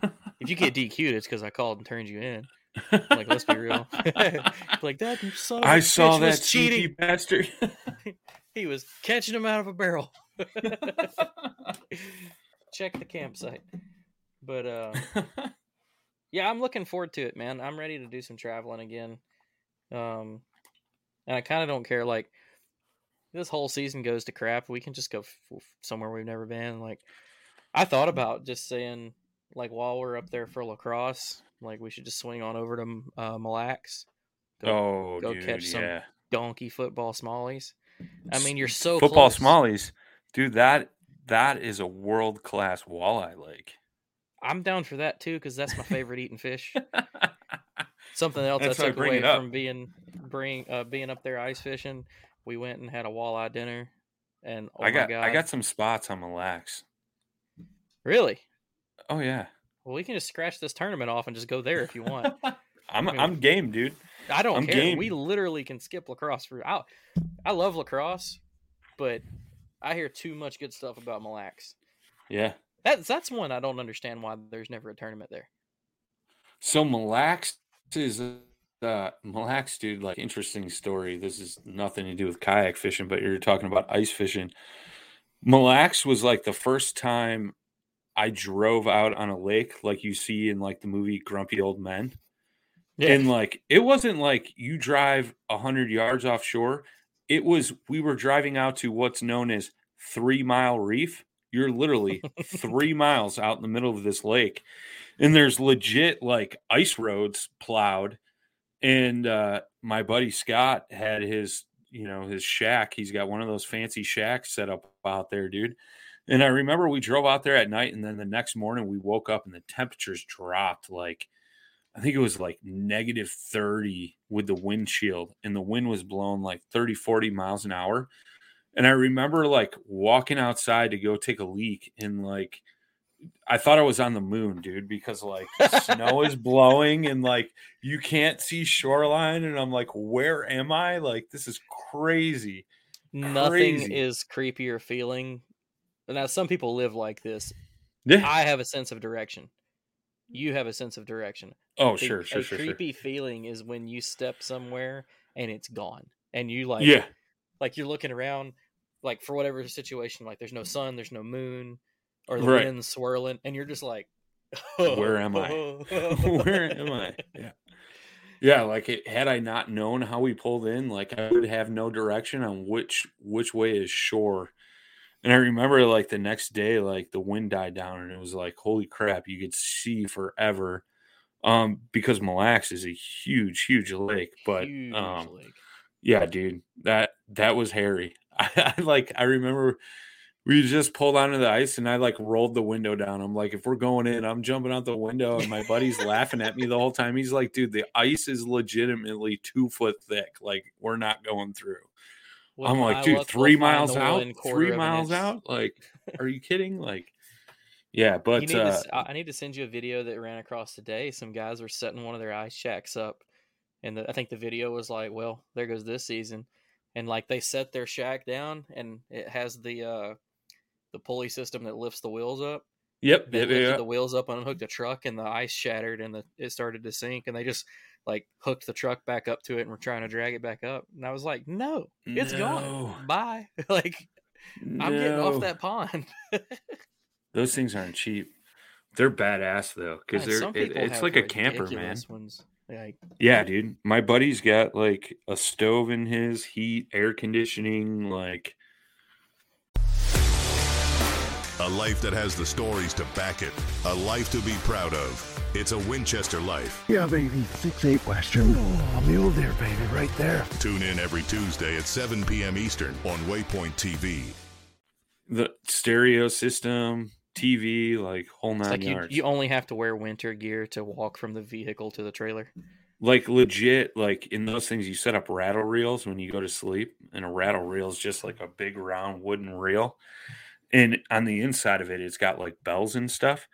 if you get DQ'd, it's because I called and turned you in. Like, let's be real. like that of saw that cheating bastard. He was catching him out of a barrel. Check the campsite. But uh yeah, I'm looking forward to it, man. I'm ready to do some traveling again. Um and I kind of don't care like this whole season goes to crap. We can just go f- somewhere we've never been. Like I thought about just saying like while we're up there for La Crosse, like we should just swing on over to uh, Mille Lacs. Go oh, go dude, catch some yeah. donkey football smallies. I mean, you're so football close. smallies, dude. That that is a world class walleye lake. I'm down for that too because that's my favorite eating fish. Something else That's I took away from being bring uh, being up there ice fishing. We went and had a walleye dinner, and oh I got my god, I got some spots on Mille Lacs. really. Oh yeah, Well, we can just scratch this tournament off and just go there if you want. I'm I mean- I'm game, dude. I don't I'm care. game. We literally can skip La Crosse for. I, I love La Crosse, but I hear too much good stuff about Mille Lacs. Yeah. That's that's one I don't understand why there's never a tournament there. So Mille Lacs is uh Mille Lacs, dude. Like interesting story. This is nothing to do with kayak fishing, but you're talking about ice fishing. Mille Lacs was like the first time I drove out on a lake, like you see in like the movie Grumpy Old Men. And like it wasn't like you drive a hundred yards offshore. It was we were driving out to what's known as Three Mile Reef. You're literally three miles out in the middle of this lake, and there's legit like ice roads plowed. And uh, my buddy Scott had his, you know, his shack. He's got one of those fancy shacks set up out there, dude. And I remember we drove out there at night, and then the next morning we woke up and the temperatures dropped like I think it was like negative 30 with the windshield, and the wind was blowing like 30, 40 miles an hour. And I remember like walking outside to go take a leak, and like I thought I was on the moon, dude, because like snow is blowing and like you can't see shoreline. And I'm like, where am I? Like, this is crazy. Nothing Crazy. is creepier feeling. Now, some people live like this. Yeah. I have a sense of direction. You have a sense of direction. Oh, A- sure, sure, a sure, sure. creepy feeling is when you step somewhere and it's gone, and you like, Yeah. like you're looking around, like for whatever situation, like there's no sun, there's no moon, or the Right. wind's swirling, and you're just like, Where am I? Where am I? Yeah. Yeah, like it, had I not known how we pulled in, like I would have no direction on which which way is shore. And I remember like the next day, like the wind died down and it was like, holy crap, you could see forever. Um, because Mille Lacs is a huge, huge lake. But Huge um lake. yeah, dude, that that was hairy. I, I like I remember we just pulled onto the ice and I like rolled the window down. I'm like, if we're going in, I'm jumping out the window, and my buddy's laughing at me the whole time. He's like, dude, the ice is legitimately two foot thick. Like, we're not going through. With I'm like, dude, 3 miles out, three miles out. Like, are you kidding? Like, yeah, but need to uh, I I need to send you a video that ran across today. Some guys were setting one of their ice shacks up, and the, I think the video was like, "Well, there goes this season," and like they set their shack down, and it has the uh the pulley system that lifts the wheels up. yep, They lifted the wheels up, and unhooked the truck, and the ice shattered, and the it started to sink, and they just like hooked the truck back up to it and were trying to drag it back up. And I was like, "No, it's No. gone. Bye." like I'm getting off that pond. Those things aren't cheap. They're badass though, because they're it- it's like a camper, man. Ones. Like Yeah, dude. My buddy's got like a stove in his, heat, air conditioning, like A life that has the stories to back it. A life to be proud of. It's a Winchester life. Yeah, baby. Six eight Western. Oh, mule deer, baby, right there. Tune in every Tuesday at 7 p.m. Eastern on Waypoint TV. the stereo system, TV, like whole nine It's like you, yards. you only have to wear winter gear to walk from the vehicle to the trailer. like legit, like in those things, you set up rattle reels when you go to sleep, and a rattle reel is just like a big round wooden reel, and on the inside of it, it's got like bells and stuff,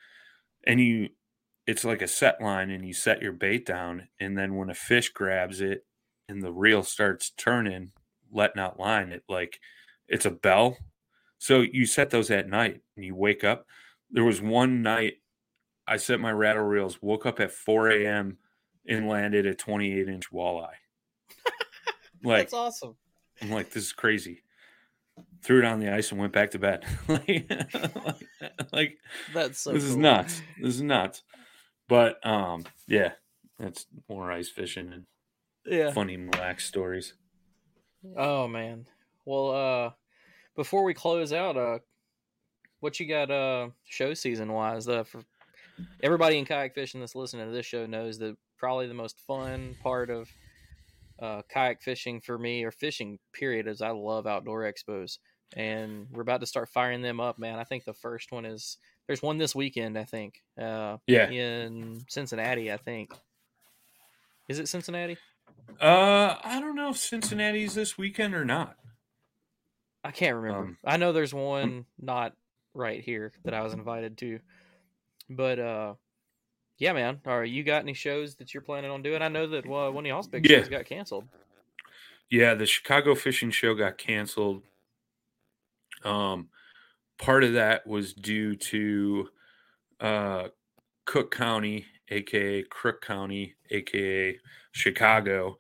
and you, it's like a set line, and you set your bait down, and then when a fish grabs it, and the reel starts turning, letting out line, it like, it's a bell. So you set those at night, and you wake up. There was one night I set my rattle reels, woke up at 4 a.m. and landed a 28 inch walleye. like, That's awesome. I'm like, this is crazy. Threw it on the ice and went back to bed. like, like, That's so this is nuts. This is nuts. But um, yeah, that's more ice fishing and Yeah. funny Mille stories. Oh man. Well, uh, before we close out, uh, what you got, uh, show season wise? Uh, for everybody in kayak fishing that's listening to this show knows that probably the most fun part of uh, kayak fishing for me or fishing period is I love outdoor expos, and we're about to start firing them up, man. I think the first one is there's one this weekend, I think. Uh, Yeah. in Cincinnati, I think. Is it Cincinnati? Uh, I don't know if Cincinnati's this weekend or not. I can't remember. Um, I know there's one not right here that I was invited to. But uh yeah, man. Are you got any shows that you're planning on doing? I know that well, one of y'all's big Yeah. shows got canceled. Yeah, the Chicago Fishing Show got canceled. Um, part of that was due to uh, Cook County, aka Crook County, aka Chicago.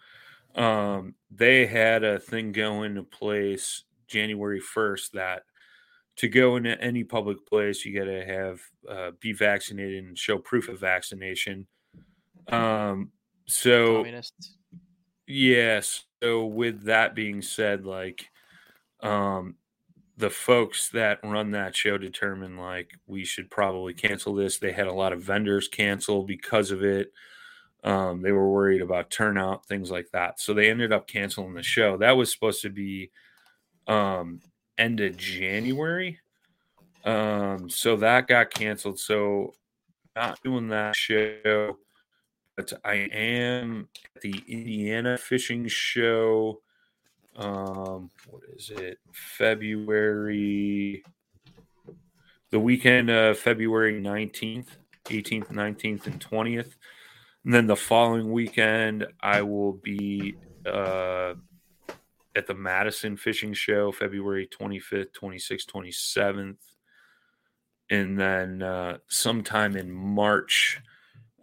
Um, they had a thing go into place January first that to go into any public place, you got to have uh, be vaccinated and show proof of vaccination. Um, so Communists. Yes. So with that being said, like um the folks that run that show determined like we should probably cancel this. They had a lot of vendors cancel because of it. Um, they were worried about turnout, things like that. So they ended up canceling the show. That was supposed to be um end of January. Um, so that got canceled. So not doing that show but I am at the Indiana Fishing Show. Um, what is it? February, the weekend of February 19th, 18th, 19th, and 20th. And then the following weekend, I will be uh, at the Madison Fishing Show, February 25th, 26th, 27th. And then uh, sometime in March,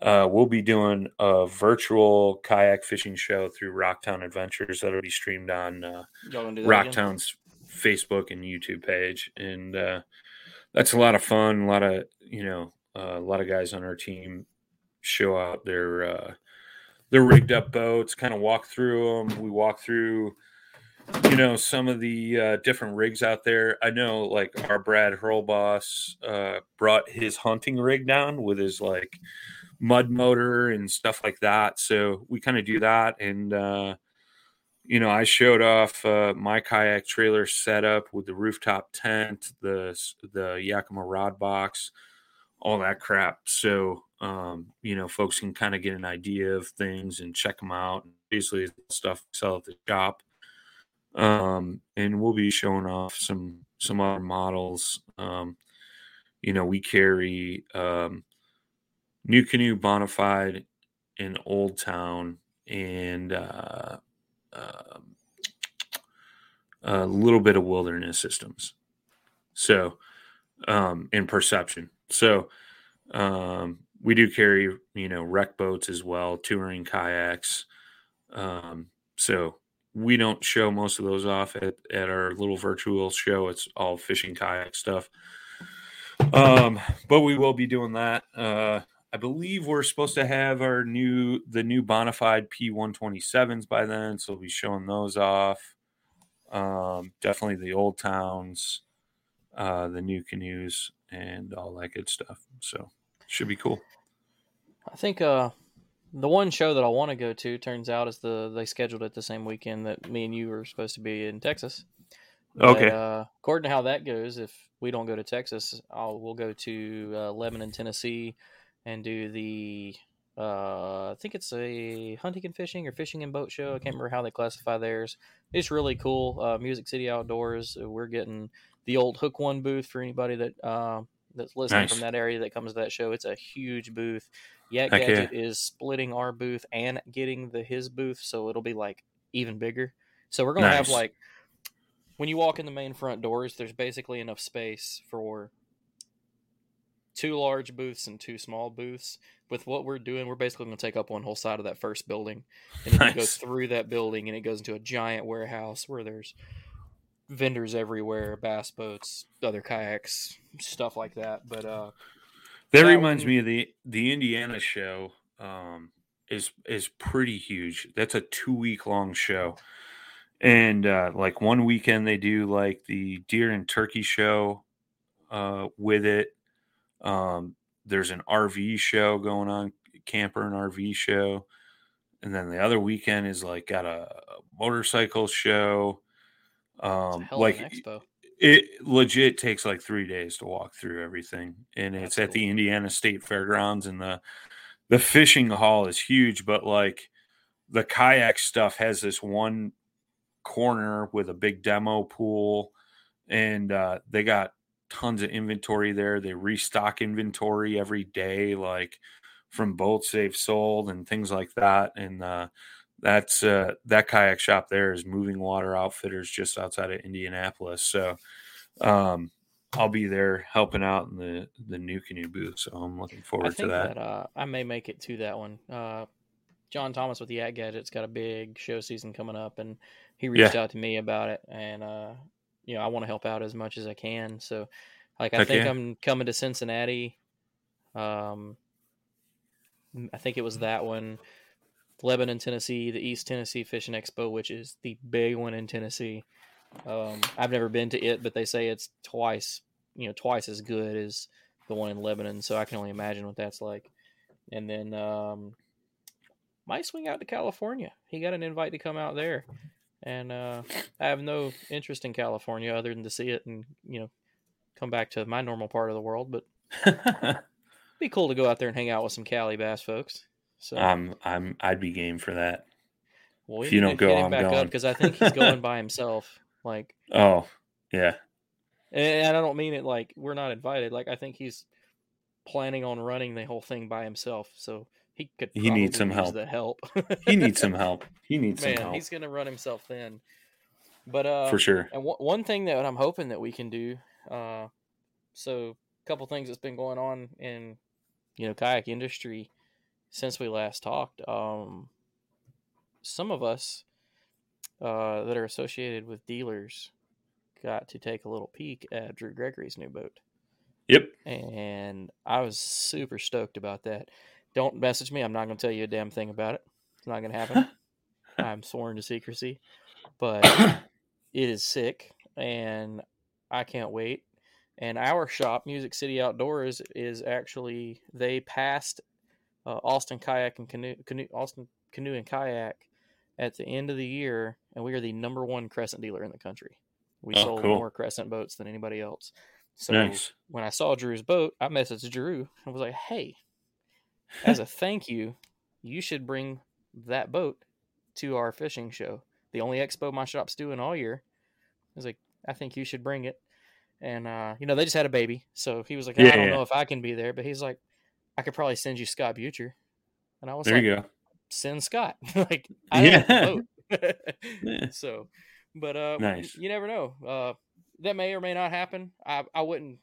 uh, we'll be doing a virtual kayak fishing show through Rocktown Adventures that'll be streamed on uh, Y'all gonna do that again? Rocktown's Facebook and YouTube page, and uh, that's a lot of fun. A lot of you know, uh, a lot of guys on our team show out their uh, their rigged up boats, kind of walk through them. We walk through, you know, some of the uh, different rigs out there. I know, like our Brad Hurlboss uh, brought his hunting rig down with his like mud motor and stuff like that. So we kind of do that. And, uh, you know, I showed off uh, my kayak trailer setup with the rooftop tent, the the Yakima rod box, all that crap. So, um, you know, folks can kind of get an idea of things and check them out. Basically, stuff sell at the shop. Um, and we'll be showing off some some other models. Um, you know, we carry um, NuCanoe Bonafide in Old Town and uh, uh, a little bit of wilderness systems. So, um, in perception. So, um, we do carry, you know, rec boats as well, touring kayaks. Um, so we don't show most of those off at, at our little virtual show. It's all fishing kayak stuff. Um, but we will be doing that. Uh, I believe we're supposed to have our new the new bonafide P127s by then, so we'll be showing those off. Um, definitely the old towns, uh, the NuCanoes, and all that good stuff. So should be cool. I think uh the one show that I want to go to turns out is the they scheduled it the same weekend that me and you were supposed to be in Texas. Okay. uh, according to how that goes, if we don't go to Texas, I'll we'll go to uh, Lebanon, Tennessee, and do the uh, I think it's a hunting and fishing or fishing and boat show. I can't remember how they classify theirs. It's really cool. Uh, Music City Outdoors. uh, We're getting the old Hook One booth for anybody that uh, that's listening Nice. from that area that comes to that show. It's a huge booth. Yak Heck yeah. Is splitting our booth and getting the his booth, so it'll be like even bigger. So we're gonna have like when you walk in the main front doors, there's basically enough space for two large booths and two small booths. With what we're doing, we're basically going to take up one whole side of that first building, and then you go Nice. through that building, and it goes into a giant warehouse where there's vendors everywhere, bass boats, other kayaks, stuff like that. But uh, That That reminds one- me of the the Indiana show. Um, is is pretty huge. That's a two week long show, and uh, like one weekend they do like the deer and turkey show uh, with it. Um, there's an RV show going on, camper and RV show, and then the other weekend is like got a, a motorcycle show. Um, like expo. it legit takes like three days to walk through everything, and That's it's at the. Indiana State Fairgrounds, and the the fishing hall is huge, but like the kayak stuff has this one corner with a big demo pool, and uh, they got tons of inventory there. They restock inventory every day, like from boats they've sold and things like that, and uh, that's uh, that kayak shop there is Moving Water Outfitters just outside of Indianapolis. So um, I'll be there helping out in the the NuCanoe booth. So I'm looking forward to that. that, uh, I may make it to that one. Uh, John Thomas with the Yak Gadget's got a big show season coming up, and he reached Yeah. out to me about it, and uh, you know I want to help out as much as I can. So, like, I think. I'm coming to Cincinnati. Um, I think it was that one, Lebanon, Tennessee, the East Tennessee Fishing Expo, which is the big one in Tennessee. Um, I've never been to it, but they say it's twice, you know, twice as good as the one in Lebanon. So I can only imagine what that's like. And then um, might swing out to California. He got an invite to come out there, and uh, I have no interest in California other than to see it and you know come back to my normal part of the world. But be cool to go out there and hang out with some Cali bass folks. So um, I'm I'd be game for that. well, if you don't go, I'm back going. because I think he's going by himself. Like Oh yeah, And I don't mean it like we're not invited. Like I think he's planning on running the whole thing by himself, so he could. He needs some help. The help. he needs some help. He needs Man, some help he's gonna run himself thin. But uh, for sure. And one one thing that I'm hoping that we can do, uh, so a couple things that's been going on in, you know, kayak industry since we last talked. Um, some of us uh, that are associated with dealers got to take a little peek at Drew Gregory's new boat, Yep. and I was super stoked about that. Don't message me. I'm not going to tell you a damn thing about it. It's not going to happen. I'm sworn to secrecy, but it is sick and I can't wait. And our shop, Music City Outdoors, is actually they passed uh, Austin Kayak and Canoe, Canoe, Austin Canoe and Kayak at the end of the year, and we are the number one crescent dealer in the country. We Oh, sold cool. more crescent boats than anybody else. So Nice. when I saw Drew's boat, I messaged Drew and was like, "Hey, as a thank you, you should bring that boat to our fishing show. The only expo my shop's doing all year." I was like, "I think you should bring it." And uh, you know, they just had a baby, so he was like, "I Yeah, don't yeah. know if I can be there," but he's like, "I could probably send you Scott Butcher." And I was There like, you go. "Send Scott." like, I boat. Yeah. So, but uh, Nice. you never know. Uh, that may or may not happen. I I wouldn't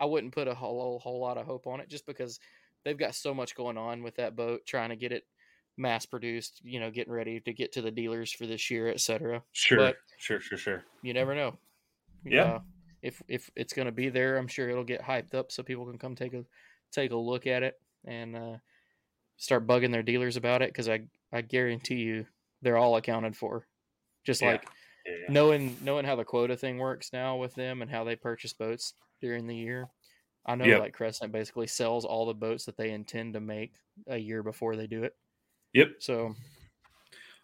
I wouldn't put a whole whole lot of hope on it just because they've got so much going on with that boat, trying to get it mass produced. You know, getting ready to get to the dealers for this year, etc. Sure. But sure. Sure. Sure. you never know. Yeah. Uh, if if it's going to be there, I'm sure it'll get hyped up so people can come take a take a look at it and uh, start bugging their dealers about it because I I guarantee you they're all accounted for. Just Yeah. like Yeah, knowing knowing how the quota thing works now with them and how they purchase boats during the year. I know Yep. like Crescent basically sells all the boats that they intend to make a year before they do it. Yep. So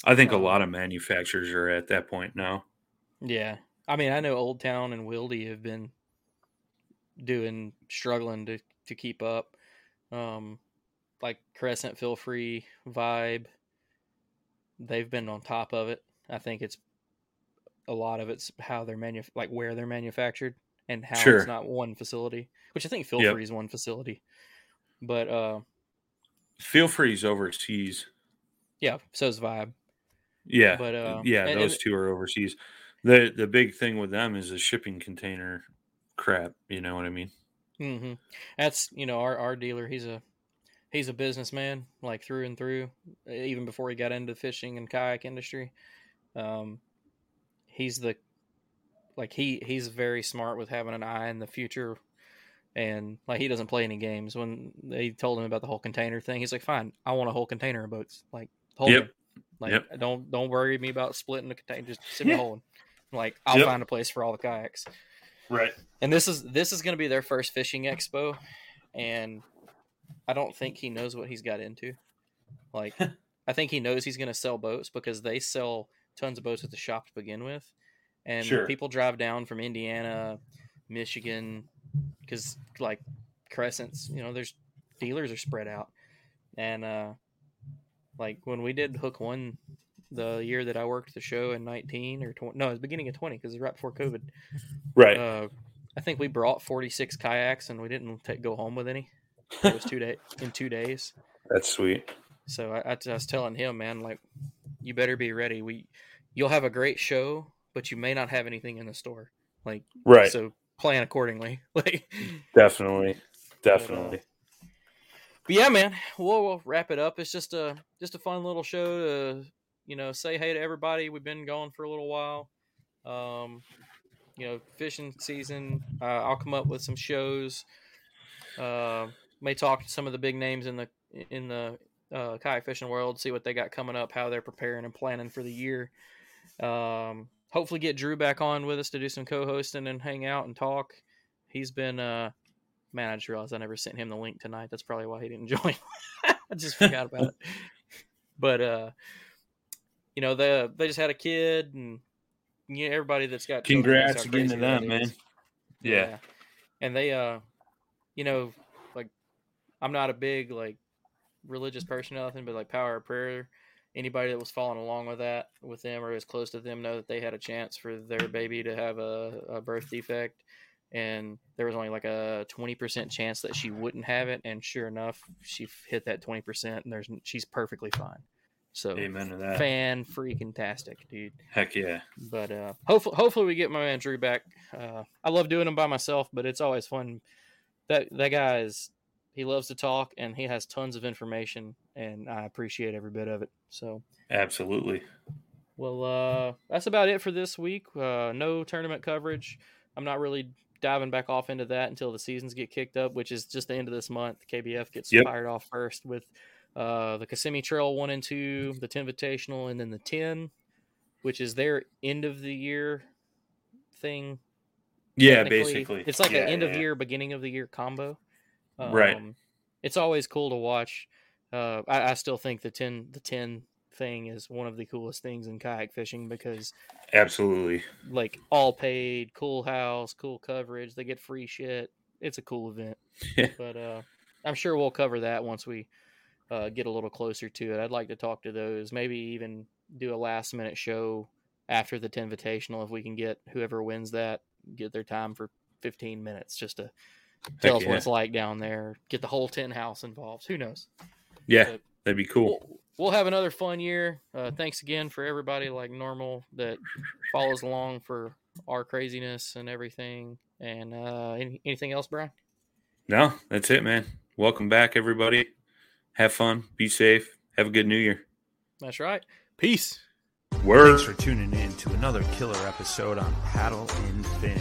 I think a Um, lot of manufacturers are at that point now. yeah, I mean, I know Old Town and Wildy have been doing struggling to to keep up. Um, like Crescent, Feel Free, Vibe, they've been on top of it. I think it's a lot of it's how they're manu- like where they're manufactured and how Sure. it's not one facility, which I think Feel Yep. Free is one facility. But uh, Feel free's overseas. yeah, so's Vibe. Yeah, But, uh, yeah, and- those and- two are overseas. the The big thing with them is the shipping container crap. You know what I mean? hmm That's you know our our dealer. He's a he's a businessman like through and through. Even before he got into the fishing and kayak industry, um, he's the like he he's very smart with having an eye in the future. And like he doesn't play any games. When they told him about the whole container thing, he's like, "Fine, I want a whole container of boats. Like, hold Yep. Like, Yep. don't don't worry me about splitting the container. Just send me a whole one. Like, I'll Yep. find a place for all the kayaks." Right. and this is this is going to be their first fishing expo and i don't think he knows what he's got into like i think he knows he's going to sell boats because they sell tons of boats at the shop to begin with and Sure. people drive down from indiana michigan because like crescents you know there's dealers are spread out and uh like when we did hook one the year that i worked the show in 19 or 20 no it was beginning of 20 because it was right before covid Right. uh, I think we brought 46 kayaks and we didn't ta go home with any. It was two day in two days. That's sweet. So I, I was telling him, man, like you better be ready. We you'll have a great show, but you may not have anything in the store. Like Right. So plan accordingly. Like, Definitely. But, uh, Definitely. but yeah, man, we'll, we'll wrap it up. It's just a just a fun little show to you know say hey to everybody. We've been gone for a little while. Um, you know, fishing season. Uh, I'll come up with some shows. Uh, may talk to some of the big names in the in the uh, kayak fishing world. See what they got coming up, how they're preparing and planning for the year. Um, hopefully, get Drew back on with us to do some co-hosting and hang out and talk. He's been uh, man. I just realized I never sent him the link tonight. That's probably why he didn't join. I just forgot about it. But uh, you know, they they just had a kid and you know, everybody that's got Congrats again to them, man. Yeah. And they uh you know, like I'm not a big like religious person or nothing, but like power of prayer, anybody that was following along with that with them or as close to them know that they had a chance for their baby to have a, a birth defect and there was only like a 20% chance that she wouldn't have it and sure enough she hit that 20% and there's she's perfectly fine so Amen to that. fan freaking tastic dude Heck yeah. but uh hopefully hopefully we get my man Drew back. Uh I love doing them by myself, but it's always fun. That that guy is he loves to talk and he has tons of information and I appreciate every bit of it. So Absolutely. well uh that's about it for this week. Uh no tournament coverage. I'm not really diving back off into that until the seasons get kicked up, which is just the end of this month. KBF gets Yep. fired off first with uh the Kissimmee Trail one and two, the 10 Invitational, and then the 10, which is their end of the year thing. Yeah, basically. It's like Yeah, an end of year, beginning of the year combo. Right. Um, It's always cool to watch. Uh, I, I still think the 10 the 10 thing is one of the coolest things in kayak fishing because Absolutely. like all paid, cool house, cool coverage. They get free shit. It's a cool event. but uh, I'm sure we'll cover that once we uh, get a little closer to it. I'd like to talk to those. Maybe even do a last minute show after the 10 Invitational if we can get whoever wins that get their time for 15 minutes just to tell us yeah. what it's like down there. Get the whole 10 house involved. Who knows? Yeah, But- that'd be cool. We'll, we'll have another fun year. Uh, thanks again for everybody like normal that follows along for our craziness and everything. And uh, any, anything else, Brian? No, that's it, man. Welcome back, everybody. Have fun. Be safe. Have a good new year. That's right. Peace. Word. Thanks for tuning in to another killer episode on Paddle and Fin.